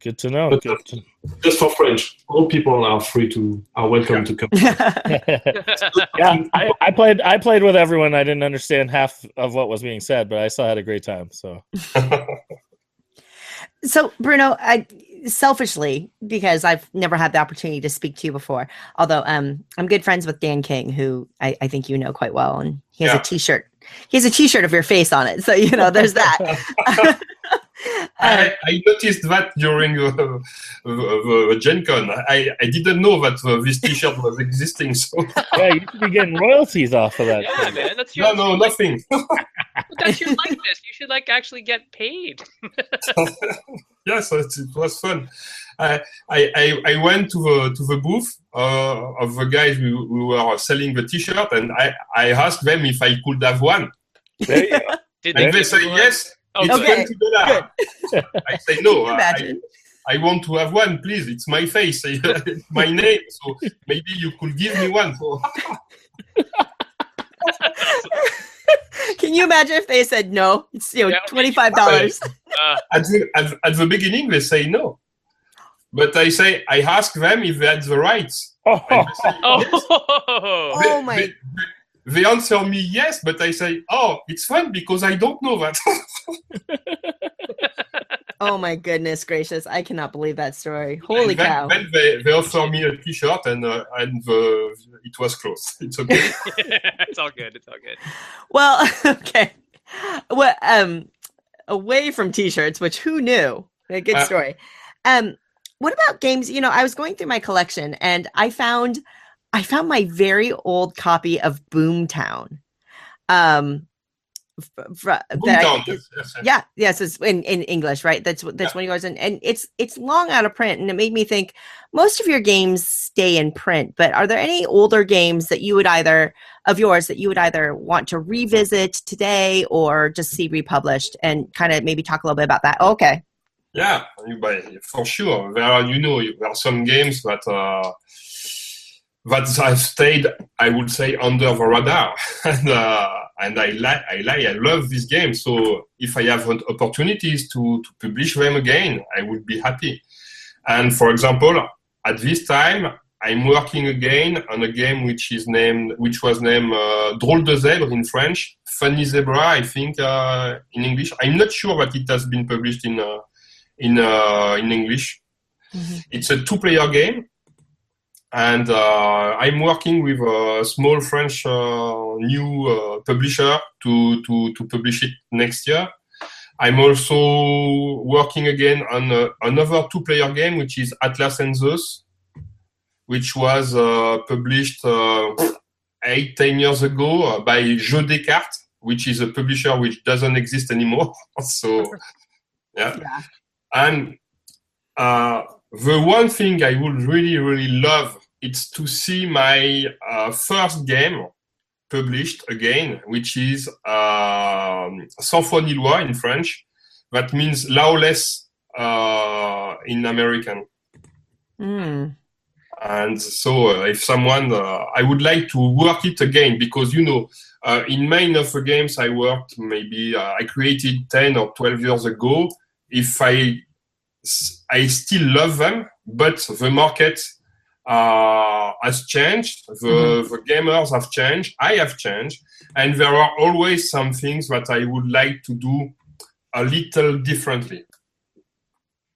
Good to know. But- Good to- Just for French, all people are free to are welcome to come. yeah, I, I played. I played with everyone. I didn't understand half of what was being said, but I still had a great time. So so Bruno, I selfishly because I've never had the opportunity to speak to you before. Although um, I'm good friends with Dan King, who I, I think you know quite well, and he has Yeah. a T-shirt. He has a T-shirt of your face on it, so you know there's that. Uh, I, I noticed that during the, the, the, the Gen Con. I, I didn't know that uh, this T-shirt was existing. So yeah, you should be getting royalties off of that. Yeah, thing. man, that's your no, no, nothing. that's your likeness. You should like actually get paid. yes, it, it was fun. I, I, I- I went to the to the booth uh, of the guys who, who were selling the T-shirt, and I, I asked them if I could have one, There you go. Did and they give say you one? yes. Oh, it's. Okay, twenty dollars. I say no. I, imagine. I want to have one, please. It's my face, it's my name. So maybe you could give me one. So Can you imagine if they said no? It's you know Yeah. twenty five dollars. Uh, at the, at, at the beginning they say no, but I say I ask them if they had the rights. Oh, say, yes. oh, They- Oh my- They, they answer me yes, but I say, oh, it's fun because I don't know that. Oh my goodness gracious! I cannot believe that story. Holy then, cow! Then they, they offer me a T-shirt and uh, and the, it was close. It's okay. it's all good. It's all good. Well, okay. Well, um, away from t-shirts, which who knew? A good Uh, story. Um, what about games? You know, I was going through my collection and I found, I found my very old copy of Boomtown. Um, f- fr- that I Boomtown, think yes, is- yes, yes. yeah, yes, it's in, in English, right? That's what that's Yeah. one of yours, and, and it's it's long out of print, and it made me think most of your games stay in print. But are there any older games that you would either of yours that you would either want to revisit today or just see republished, and kind of maybe talk a little bit about that? Oh, okay, Yeah, for sure. There are, you know, there are some games that uh, that have stayed, I would say, under the radar, and uh, and I like, I like, I love this game. So if I have opportunities to to publish them again, I would be happy. And for example, at this time, I'm working again on a game which is named, which was named uh, Drôle de zèbre in French, Funny Zebra, I think, uh, in English. I'm not sure that it has been published in. Uh, in uh, in English. Mhm. It's a two-player game, and uh, I'm working with a small French uh, new uh, publisher to, to to publish it next year. I'm also working again on uh, another two-player game, which is Atlas and Zeus, which was uh, published uh, eight, ten years ago by Jeux Descartes, which is a publisher which doesn't exist anymore. so, yeah. Yeah. And uh, the one thing I would really, really love is to see my uh, first game published again, which is um, Sans foi ni in French. That means lawless uh, in American. Mm. And so, uh, if someone, uh, I would like to work it again because you know, uh, in many of the games I worked, maybe uh, I created ten or twelve years ago. If I, I still love them, but the market uh, has changed. The, the gamers have changed. I have changed, and there are always some things that I would like to do a little differently.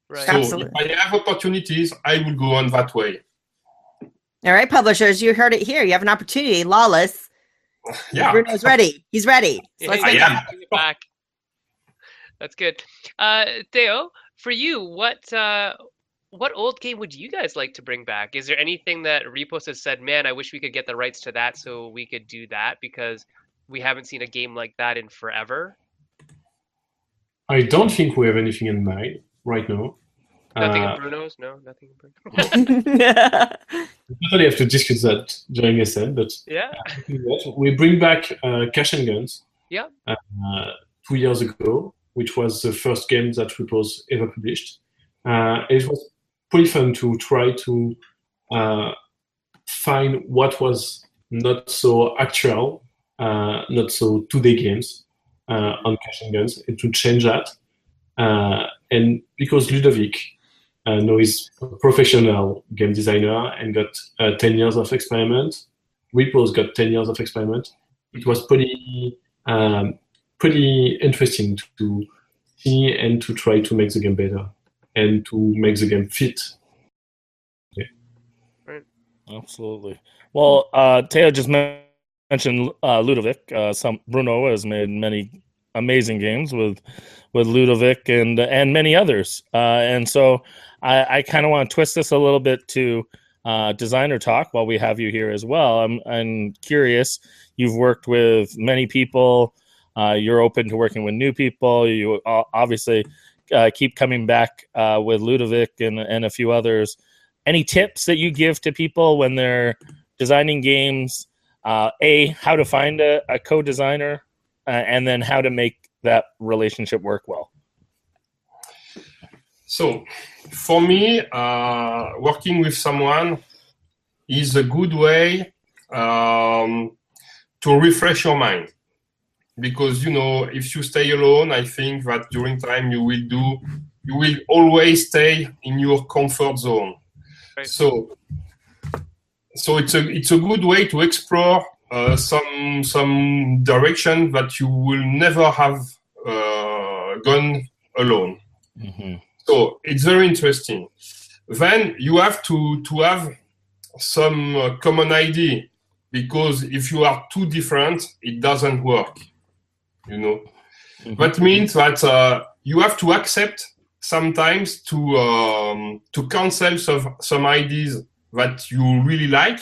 Right. So, Absolutely. if I have opportunities, I will go on that way. All right, publishers, you heard it here. You have an opportunity. Lawless. Yeah. Bruno's ready. He's ready. So let's Yeah, I am. back. That's good. Uh, Theo, for you, what uh, what old game would you guys like to bring back? Is there anything that Repos has said, man, I wish we could get the rights to that so we could do that because we haven't seen a game like that in forever? I don't think we have anything in mind right now. Nothing Uh, in Bruno's? No, nothing in Bruno's. we totally have to discuss that during Essen, but Yeah. we bring back uh, Cash and Guns. Yeah. Uh, two years ago, which was the first game that Repos ever published. Uh, it was pretty fun to try to uh, find what was not so actual, uh, not so 2D games uh, on Cash and Guns, and to change that. Uh, and because Ludovic uh, now is a professional game designer and got uh, 10 years of experiment, Repos got 10 years of experiment. It was pretty um, pretty interesting to see and to try to make the game better and to make the game fit. Right, Absolutely. Well, uh, Theo just mentioned uh, Ludovic. Uh, some Bruno has made many amazing games with with Ludovic and and many others. Uh, and so I, I kind of want to twist this a little bit to uh, designer talk while we have you here as well. I'm I'm curious. You've worked with many people. Uh, you're open to working with new people. You obviously uh, keep coming back uh, with Ludovic and and a few others any tips that you give to people when they're designing games uh, a how to find a, a co-designer uh, and then how to make that relationship work well So, for me, uh, working with someone is a good way um, to refresh your mind. Because, you know, if you stay alone, I think that during time you will do, you will always stay in your comfort zone. Right. So, so it's a it's a good way to explore uh, some some direction that you will never have uh, gone alone. mm-hmm. So it's very interesting. Then you have to to have some uh, common idea because if you are too different, it doesn't work. You know. That means that uh, you have to accept sometimes to um, to cancel some some ideas that you really like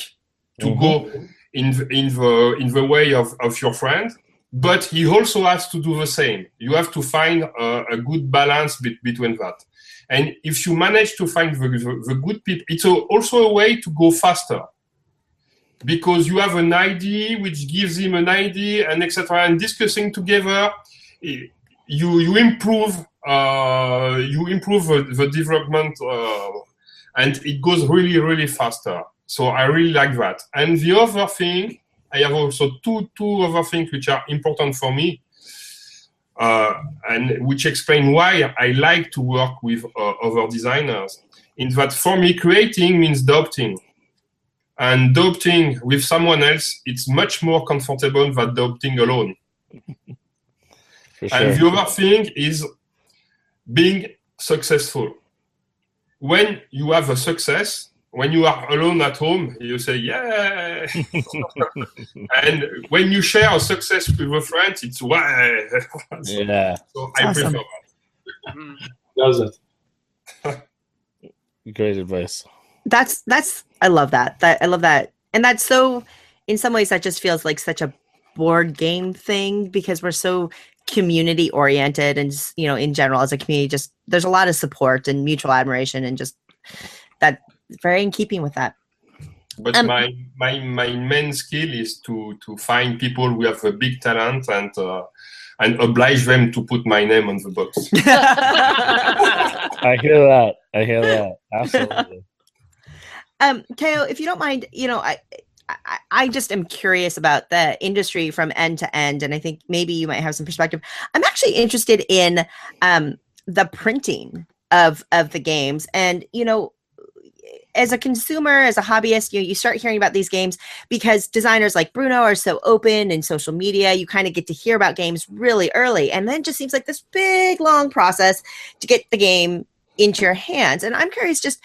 to go in the, in the in the way of, of your friend but he also has to do the same. You have to find a, a good balance be- between that. And if you manage to find the, the, the good people it's a, also a way to go faster because you have an idea which gives him an idea and etc and discussing together eh, you you improve uh, you improve the, development uh, and it goes really really faster. So i really like that. And the other thing i have also two two other things which are important for me uh, and which explain why i like to work with uh, other designers. In that for me creating means adopting and adopting with someone else it's much more comfortable than adopting alone for sure. and the other thing is being successful. When you have a success, when you are alone at home, you say, yeah. and when you share a success with a friend, it's why. so, yeah so I Awesome. prefer that. Does that? great advice that's that's I love that. That I love that. And that's so in some ways that just feels like such a board game thing because we're so community oriented and just, you know in general as a community just there's a lot of support and mutual admiration and just that very in keeping with that. But Um, my, my my main skill is to to find people who have a big talent and uh, and oblige them to put my name on the box. i hear that i hear that absolutely Um, if you don't mind, you know, I, I, just am curious about the industry from end to end, and I think maybe you might have some perspective. I'm actually interested in um, the printing of of the games, and you know, as a consumer, as a hobbyist, you you start hearing about these games because designers like Bruno are so open in social media. You kind of get to hear about games really early, and then just seems like this big long process to get the game into your hands. And I'm curious, just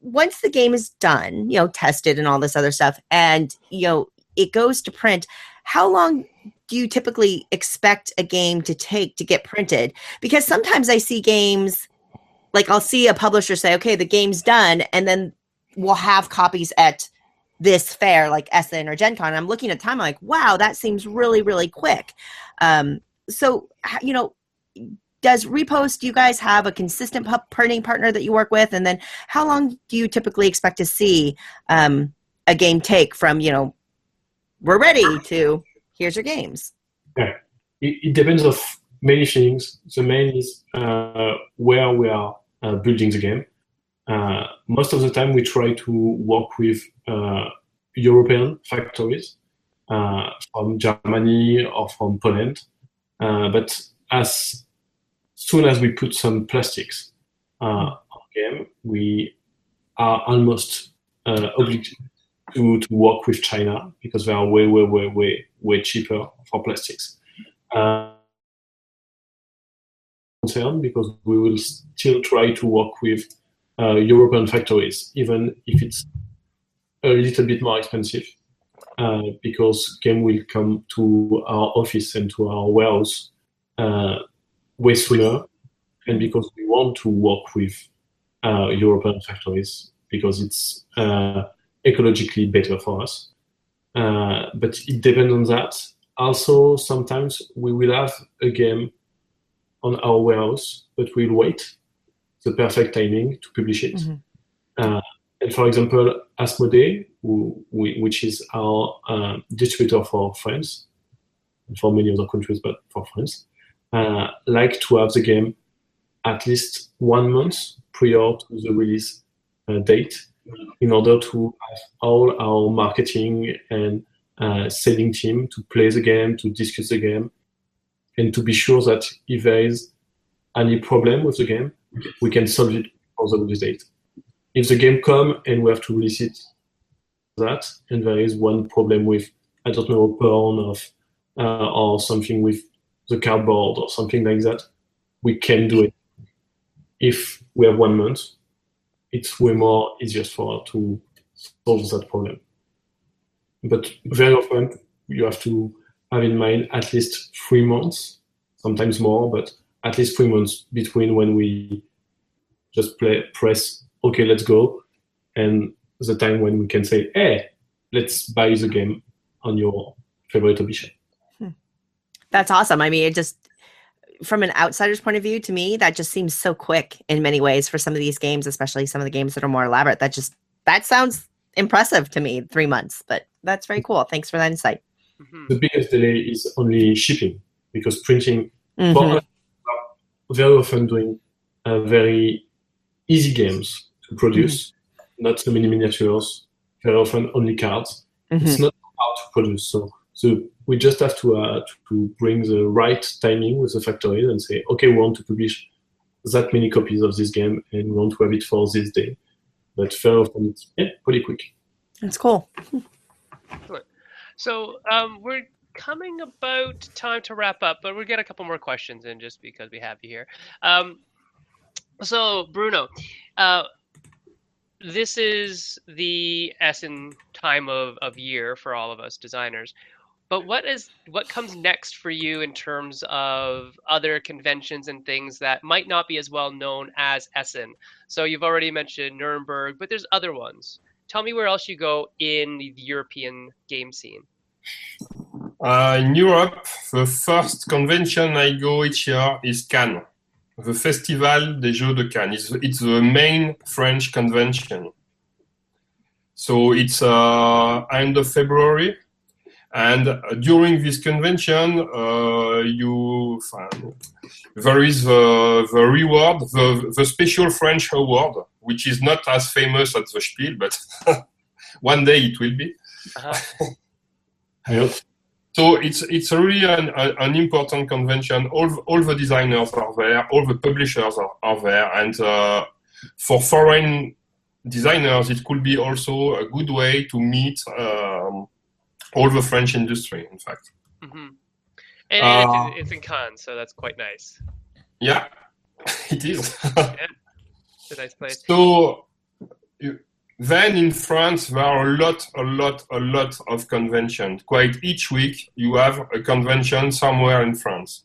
once the game is done, you know, tested and all this other stuff, and you know, it goes to print. How long do you typically expect a game to take to get printed? Because sometimes I see games like I'll see a publisher say, okay, the game's done, and then we'll have copies at this fair, like Essen or Gen Con. I'm looking at time, I'm like, wow, that seems really, really quick. Um, so, you know, does Repost, do you guys have a consistent printing partner that you work with? And then how long do you typically expect to see um, a game take from, you know, we're ready to here's your games? it, it depends of many things. The main is uh, where we are uh, building the game. Uh, most of the time, we try to work with uh, European factories uh, from Germany or from Poland. Uh, but as soon as we put some plastics on game, we are almost obliged to, to work with China because they are way, way, way, way, way cheaper for plastics. Uh, concern because we will still try to work with uh, European factories, even if it's a little bit more expensive, uh, because game will come to our office and to our warehouse uh, way sooner, and because we want to work with uh, European factories because it's uh, ecologically better for us. Uh, but it depends on that. Also, sometimes we will have a game on our warehouse, but we'll wait the perfect timing to publish it. Mhm. Uh, and for example, Asmodee, who, we, which is our uh, distributor for France, and for many other countries, but for France, uh, like to have the game at least one month prior to the release uh, date in order to have all our marketing and uh, selling team to play the game, to discuss the game, and to be sure that if there is any problem with the game, we can solve it for the release date. If the game come and we have to release it, that and there is one problem with I don't know porn of uh, or something with the cardboard or something like that, we can do it. If we have one month, it's way more easier for us to solve that problem. But very often you have to have in mind at least three months, sometimes more, but at least three months between when we just play, press OK, let's go, and the time when we can say, hey, let's buy the game on your favorite edition. That's awesome. I mean, it just from an outsider's point of view, to me, that just seems so quick in many ways for some of these games, especially some of the games that are more elaborate. That just that sounds impressive to me. Three months, but that's very cool. Thanks for that insight. Mhm. The biggest delay is only shipping because printing Mhm. for us, very often doing uh, very easy games to produce, not so many miniatures, very often only cards. Mhm. It's not hard to produce. So, so we just have to uh, to bring the right timing with the factories and say, okay, we want to publish that many copies of this game and we want to have it for this day. But very often it's yeah, pretty quick. That's cool. So um, we're coming about time to wrap up, but we'll get a couple more questions in just because we have you here. Um, so Bruno, uh, this is the Essen time of, of year for all of us designers. But what is what comes next for you in terms of other conventions and things that might not be as well known as Essen? So you've already mentioned Nuremberg, but there's other ones. Tell me where else you go in the European game scene. Uh, in Europe, the first convention I go each year is Cannes, the Festival des Jeux de Cannes. It's, it's the main French convention. So it's uh, end of February, and during this convention, uh, you find, there is the, the reward, the, the special French award, which is not as famous as the Spiel, but one day it will be. Uh-huh. Hope. So it's it's really an, an important convention. All all the designers are there, all the publishers are, are there, and uh, for foreign designers, it could be also a good way to meet um, all the French industry. In fact, hmm And Uh, it's, it's in Cannes, so that's quite nice. yeah, it is. It's a nice place. So you- then in France, there are a lot, a lot, a lot of conventions. Quite each week, you have a convention somewhere in France.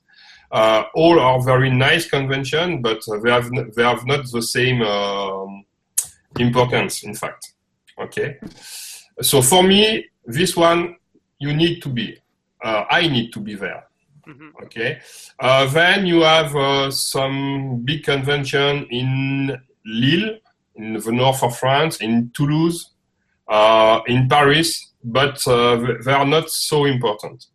Uh, all are very nice convention, but they have n- they have not the same um, importance. In fact, okay. So for me, this one you need to be. Uh, I need to be there. Mhm. Okay. Uh, then you have uh, some big convention in Lille, in the north of France, in Toulouse, uh, in Paris, but uh, they are not so important.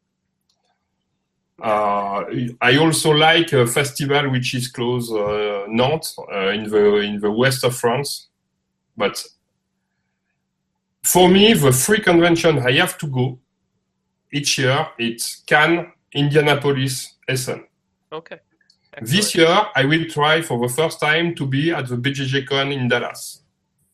Uh, I also like a festival which is close uh, Nantes uh, in the in the west of France, but for me the free convention I have to go each year it's Cannes, Indianapolis, Essen. Okay. This year, I will try for the first time to be at the BGGCon in Dallas.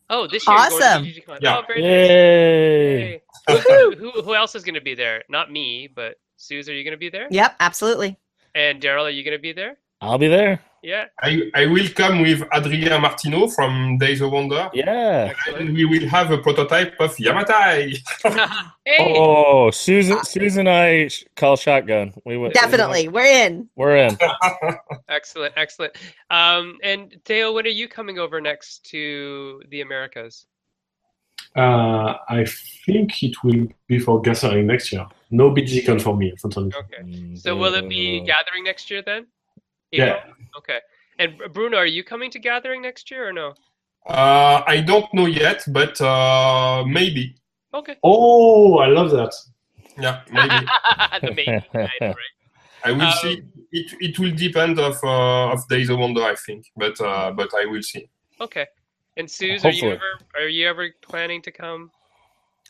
Oh, this year. Awesome. Yeah. Oh, very nice. Yay! Yay. who, who, who else is going to be there? Not me, but Suze, are you going to be there? Yep, absolutely. And Daryl, are you going to be there? I'll be there. Yeah. I, I will come with Adrien Martinot from Days of Wonder, Yeah. and we will have a prototype of Yamatai. hey. Oh, Susan, Susan, I call shotgun. We went Definitely. We're in. We're in. Excellent, excellent. Um, and Theo, when are you coming over next to the Americas? Uh, I think it will be for gathering next year. No BGCon for me, unfortunately. Okay. So will it be Uh, gathering next year then? Yeah. Okay. And Bruno, are you coming to gathering next year or no? Uh, I don't know yet, but uh, maybe. Okay. Oh, I love that. Yeah, maybe. the maybe, right, right. I will Um, see. It, it will depend of uh, of Days of Wonder, I think, but uh, but I will see. Okay. And Suze, are you ever are you ever planning to come?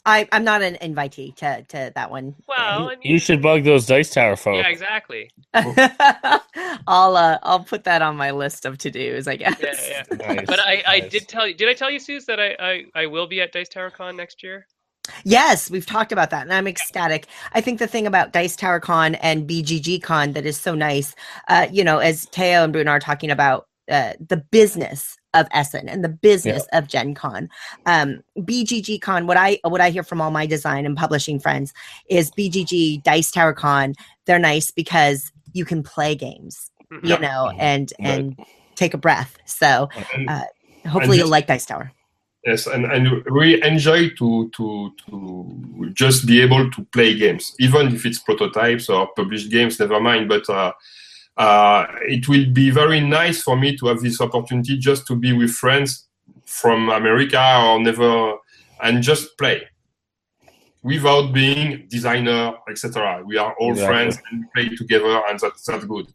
I, I'm not an invitee to, to that one. Well, I mean, You should bug those dice tower folks. yeah, exactly. I'll uh, I'll put that on my list of to dos, I guess. Yeah, yeah. Nice, But I, I did tell you. Did I tell you, Suze, that I, I, I will be at Dice Tower Con next year? Yes, we've talked about that, and I'm ecstatic. I think the thing about Dice Tower Con and BGG Con that is so nice, uh, you know, as Theo and Bruno are talking about uh, the business of Essen and the business of Gen Con. Um, BGG Con, what I what I hear from all my design and publishing friends is BGG Dice Tower Con. They're nice because you can play games, Mhm. you know, and Right. and take a breath. So Uh, hopefully you'll like Dice Tower. Yes, and, and really enjoy to, to to just be able to play games, even if it's prototypes or published games. Never mind, but uh, uh, it will be very nice for me to have this opportunity just to be with friends from America or never, and just play without being designer, etc. We are all Exactly. friends and play together, and that's that's good.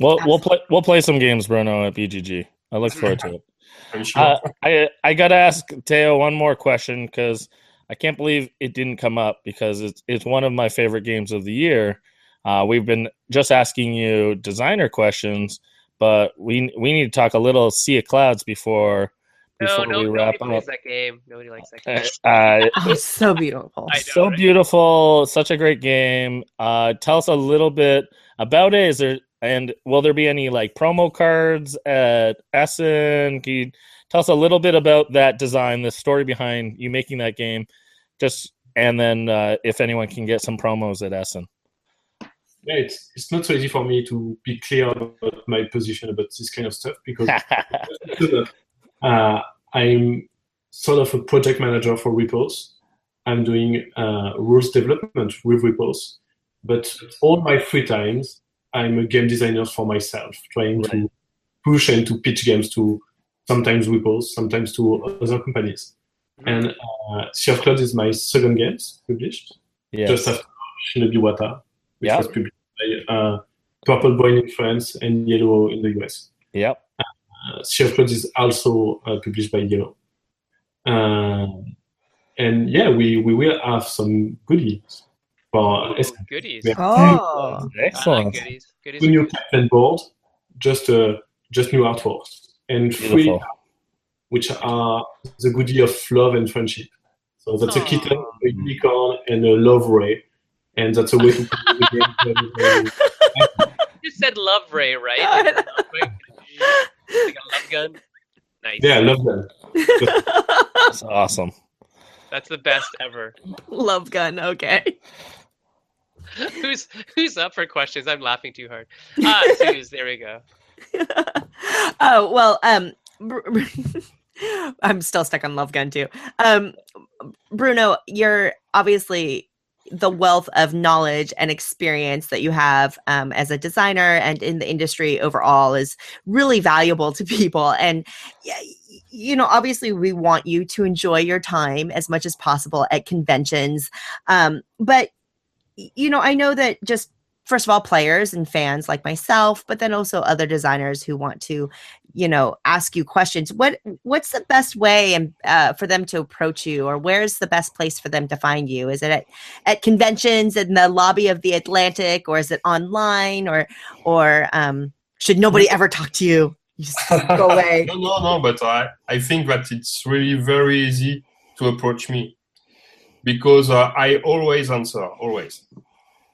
We'll we'll play we'll play some games, Bruno, at BGG. I look forward to it. I'm sure. Uh, I I gotta ask Theo one more question because I can't believe it didn't come up because it's it's one of my favorite games of the year. Uh, we've been just asking you designer questions, but we we need to talk a little Sea of Clouds before before no, we nobody wrap plays up. that game. Nobody likes that game. Uh, Oh, it's so beautiful. I know, so right? beautiful, such a great game. Uh, tell us a little bit about it. Is there and will there be any like promo cards at Essen? Can you tell us a little bit about that design, the story behind you making that game, just and then uh, if anyone can get some promos at Essen. Yeah, it's, it's not so easy for me to be clear about my position about this kind of stuff because uh, I'm sort of a project manager for Repos. I'm doing uh, rules development with Repos, but all my free times, I'm a game designer for myself, trying to push and to pitch games to sometimes Repos, sometimes to other companies. And uh, Sea of Clouds is my second game published, yes. just after Shinobi Wata, which Yeah. was published by uh, Purple Boy in France and Iello in the US. Yep. Uh, Sea of Clouds is also uh, published by Iello. Um, and yeah, we, we will have some goodies for Ooh, goodies. Yeah. Oh, I like Excellent. goodies. Goodies. two new good. captain board, just uh, just new artworks, and three which are the goodie of love and friendship. So that's a Aw. kitten, a unicorn, and a love ray, and that's a way to play the game. very, very- You just said love Ray, right? Like a love gun. Nice. Yeah, love them. That's awesome. That's the best ever. Love gun. Okay. who's who's up for questions? I'm laughing too hard. Ah, Suze, there we go. oh well, um, I'm still stuck on Love Gun too. Um, Bruno, you're obviously the wealth of knowledge and experience that you have um, as a designer and in the industry overall is really valuable to people. And you know, obviously, we want you to enjoy your time as much as possible at conventions. Um, but you know, I know that just first of all players and fans like myself but then also other designers who want to you know ask you questions what what's the best way and uh, for them to approach you or where's the best place for them to find you is it at, at conventions in the lobby of the atlantic or is it online or or um, should nobody ever talk to you you just go away no, no, no. But I, I think that it's really very easy to approach me because uh, I always answer, always.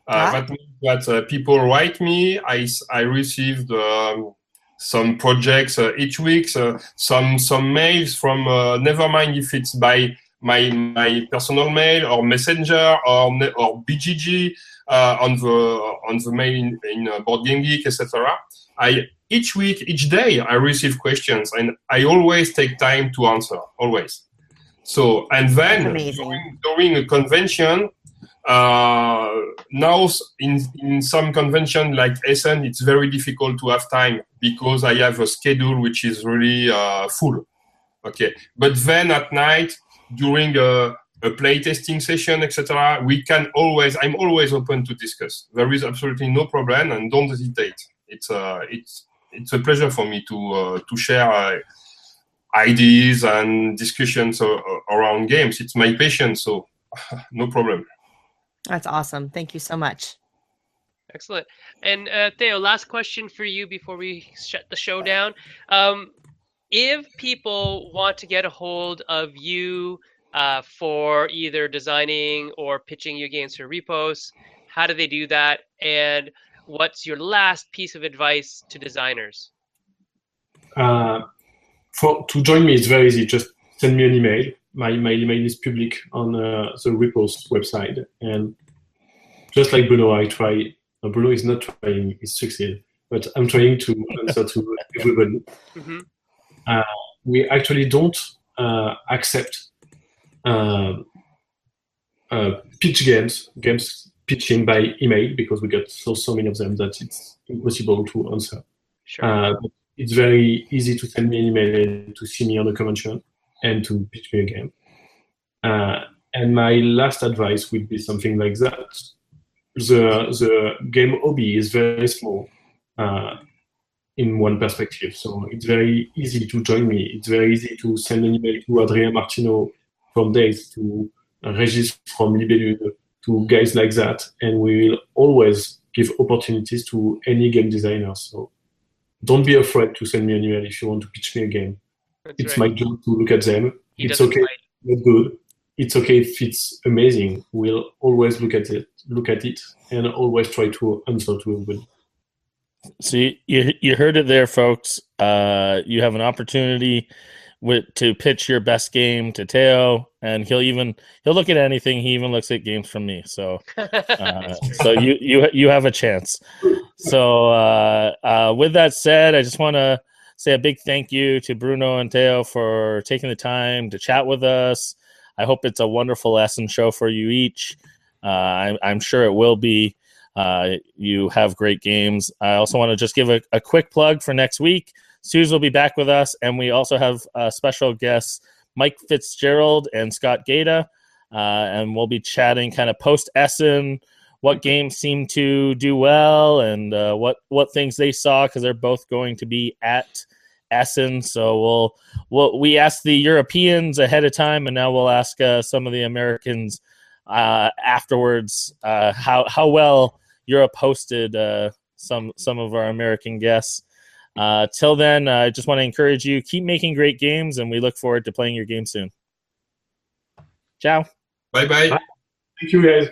Uh. That means that uh, people write me. I, I received um, some projects uh, each week, so some some mails from. Uh, never mind if it's by my my personal mail or messenger or or BGG uh, on the on the mail in, in uh, Board Game Geek, etc. I each week, each day, I receive questions, and I always take time to answer. Always. So, and then during, during a convention, now in in some convention like Essen, it's very difficult to have time because I have a schedule which is really uh, full. Okay, but then at night during a, a playtesting session, etc., we can always. I'm always open to discuss. There is absolutely no problem, and don't hesitate. It's uh, it's it's a pleasure for me to uh, to share. Uh, ideas and discussions uh, around games it's my passion so no problem that's awesome thank you so much Excellent. And uh, Theo, last question for you before we shut the show down. Um, if people want to get a hold of you uh, for either designing or pitching your games for repos, how do they do that? And what's your last piece of advice to designers? Uh, for to join me, it's very easy. Just send me an email. My my email is public on uh, the Repos website, and just like Bruno, I try. No, Bruno is not trying; he's succeed. But I'm trying to answer to everybody. hmm We actually don't uh, accept uh, uh, pitch games, games pitching by email because we get so so many of them that it's impossible to answer. Sure. Uh, it's very easy to send me an email and to see me on the convention and to pitch me a game. Uh, and my last advice would be something like that. The the game hobby is very small uh, in one perspective, so it's very easy to join me. It's very easy to send an email to Adrien Martinot from Days, to Regis from Libellud, to guys like that, and we will always give opportunities to any game designer. So don't be afraid to send me an email if you want to pitch me a game. That's It's right. my job to look at them. He it's okay, not good. It's okay if it's amazing. We'll always look at it, look at it, and always try to answer to everybody. So you, you you heard it there, folks. Uh, you have an opportunity with to pitch your best game to Theo, and he'll even he'll look at anything. He even looks at games from me. So uh, so you you you have a chance. So uh, uh, with that said, I just want to say a big thank you to Bruno and Theo for taking the time to chat with us. I hope it's a wonderful lesson show for you each. Uh, I'm, I'm sure it will be. Uh, you have great games. I also want to just give a, a quick plug for next week. Suze will be back with us, and we also have uh, special guests Mike Fitzgerald and Scott Gata, uh, and we'll be chatting kind of post Essen, what games seem to do well, and uh, what what things they saw because they're both going to be at Essen. So we'll we'll we asked the Europeans ahead of time, and now we'll ask uh, some of the Americans uh, afterwards uh, how how well Europe hosted uh, some some of our American guests. Uh, till then, I just want to encourage you keep making great games, and we look forward to playing your game soon. Ciao. bye bye Thank you, guys.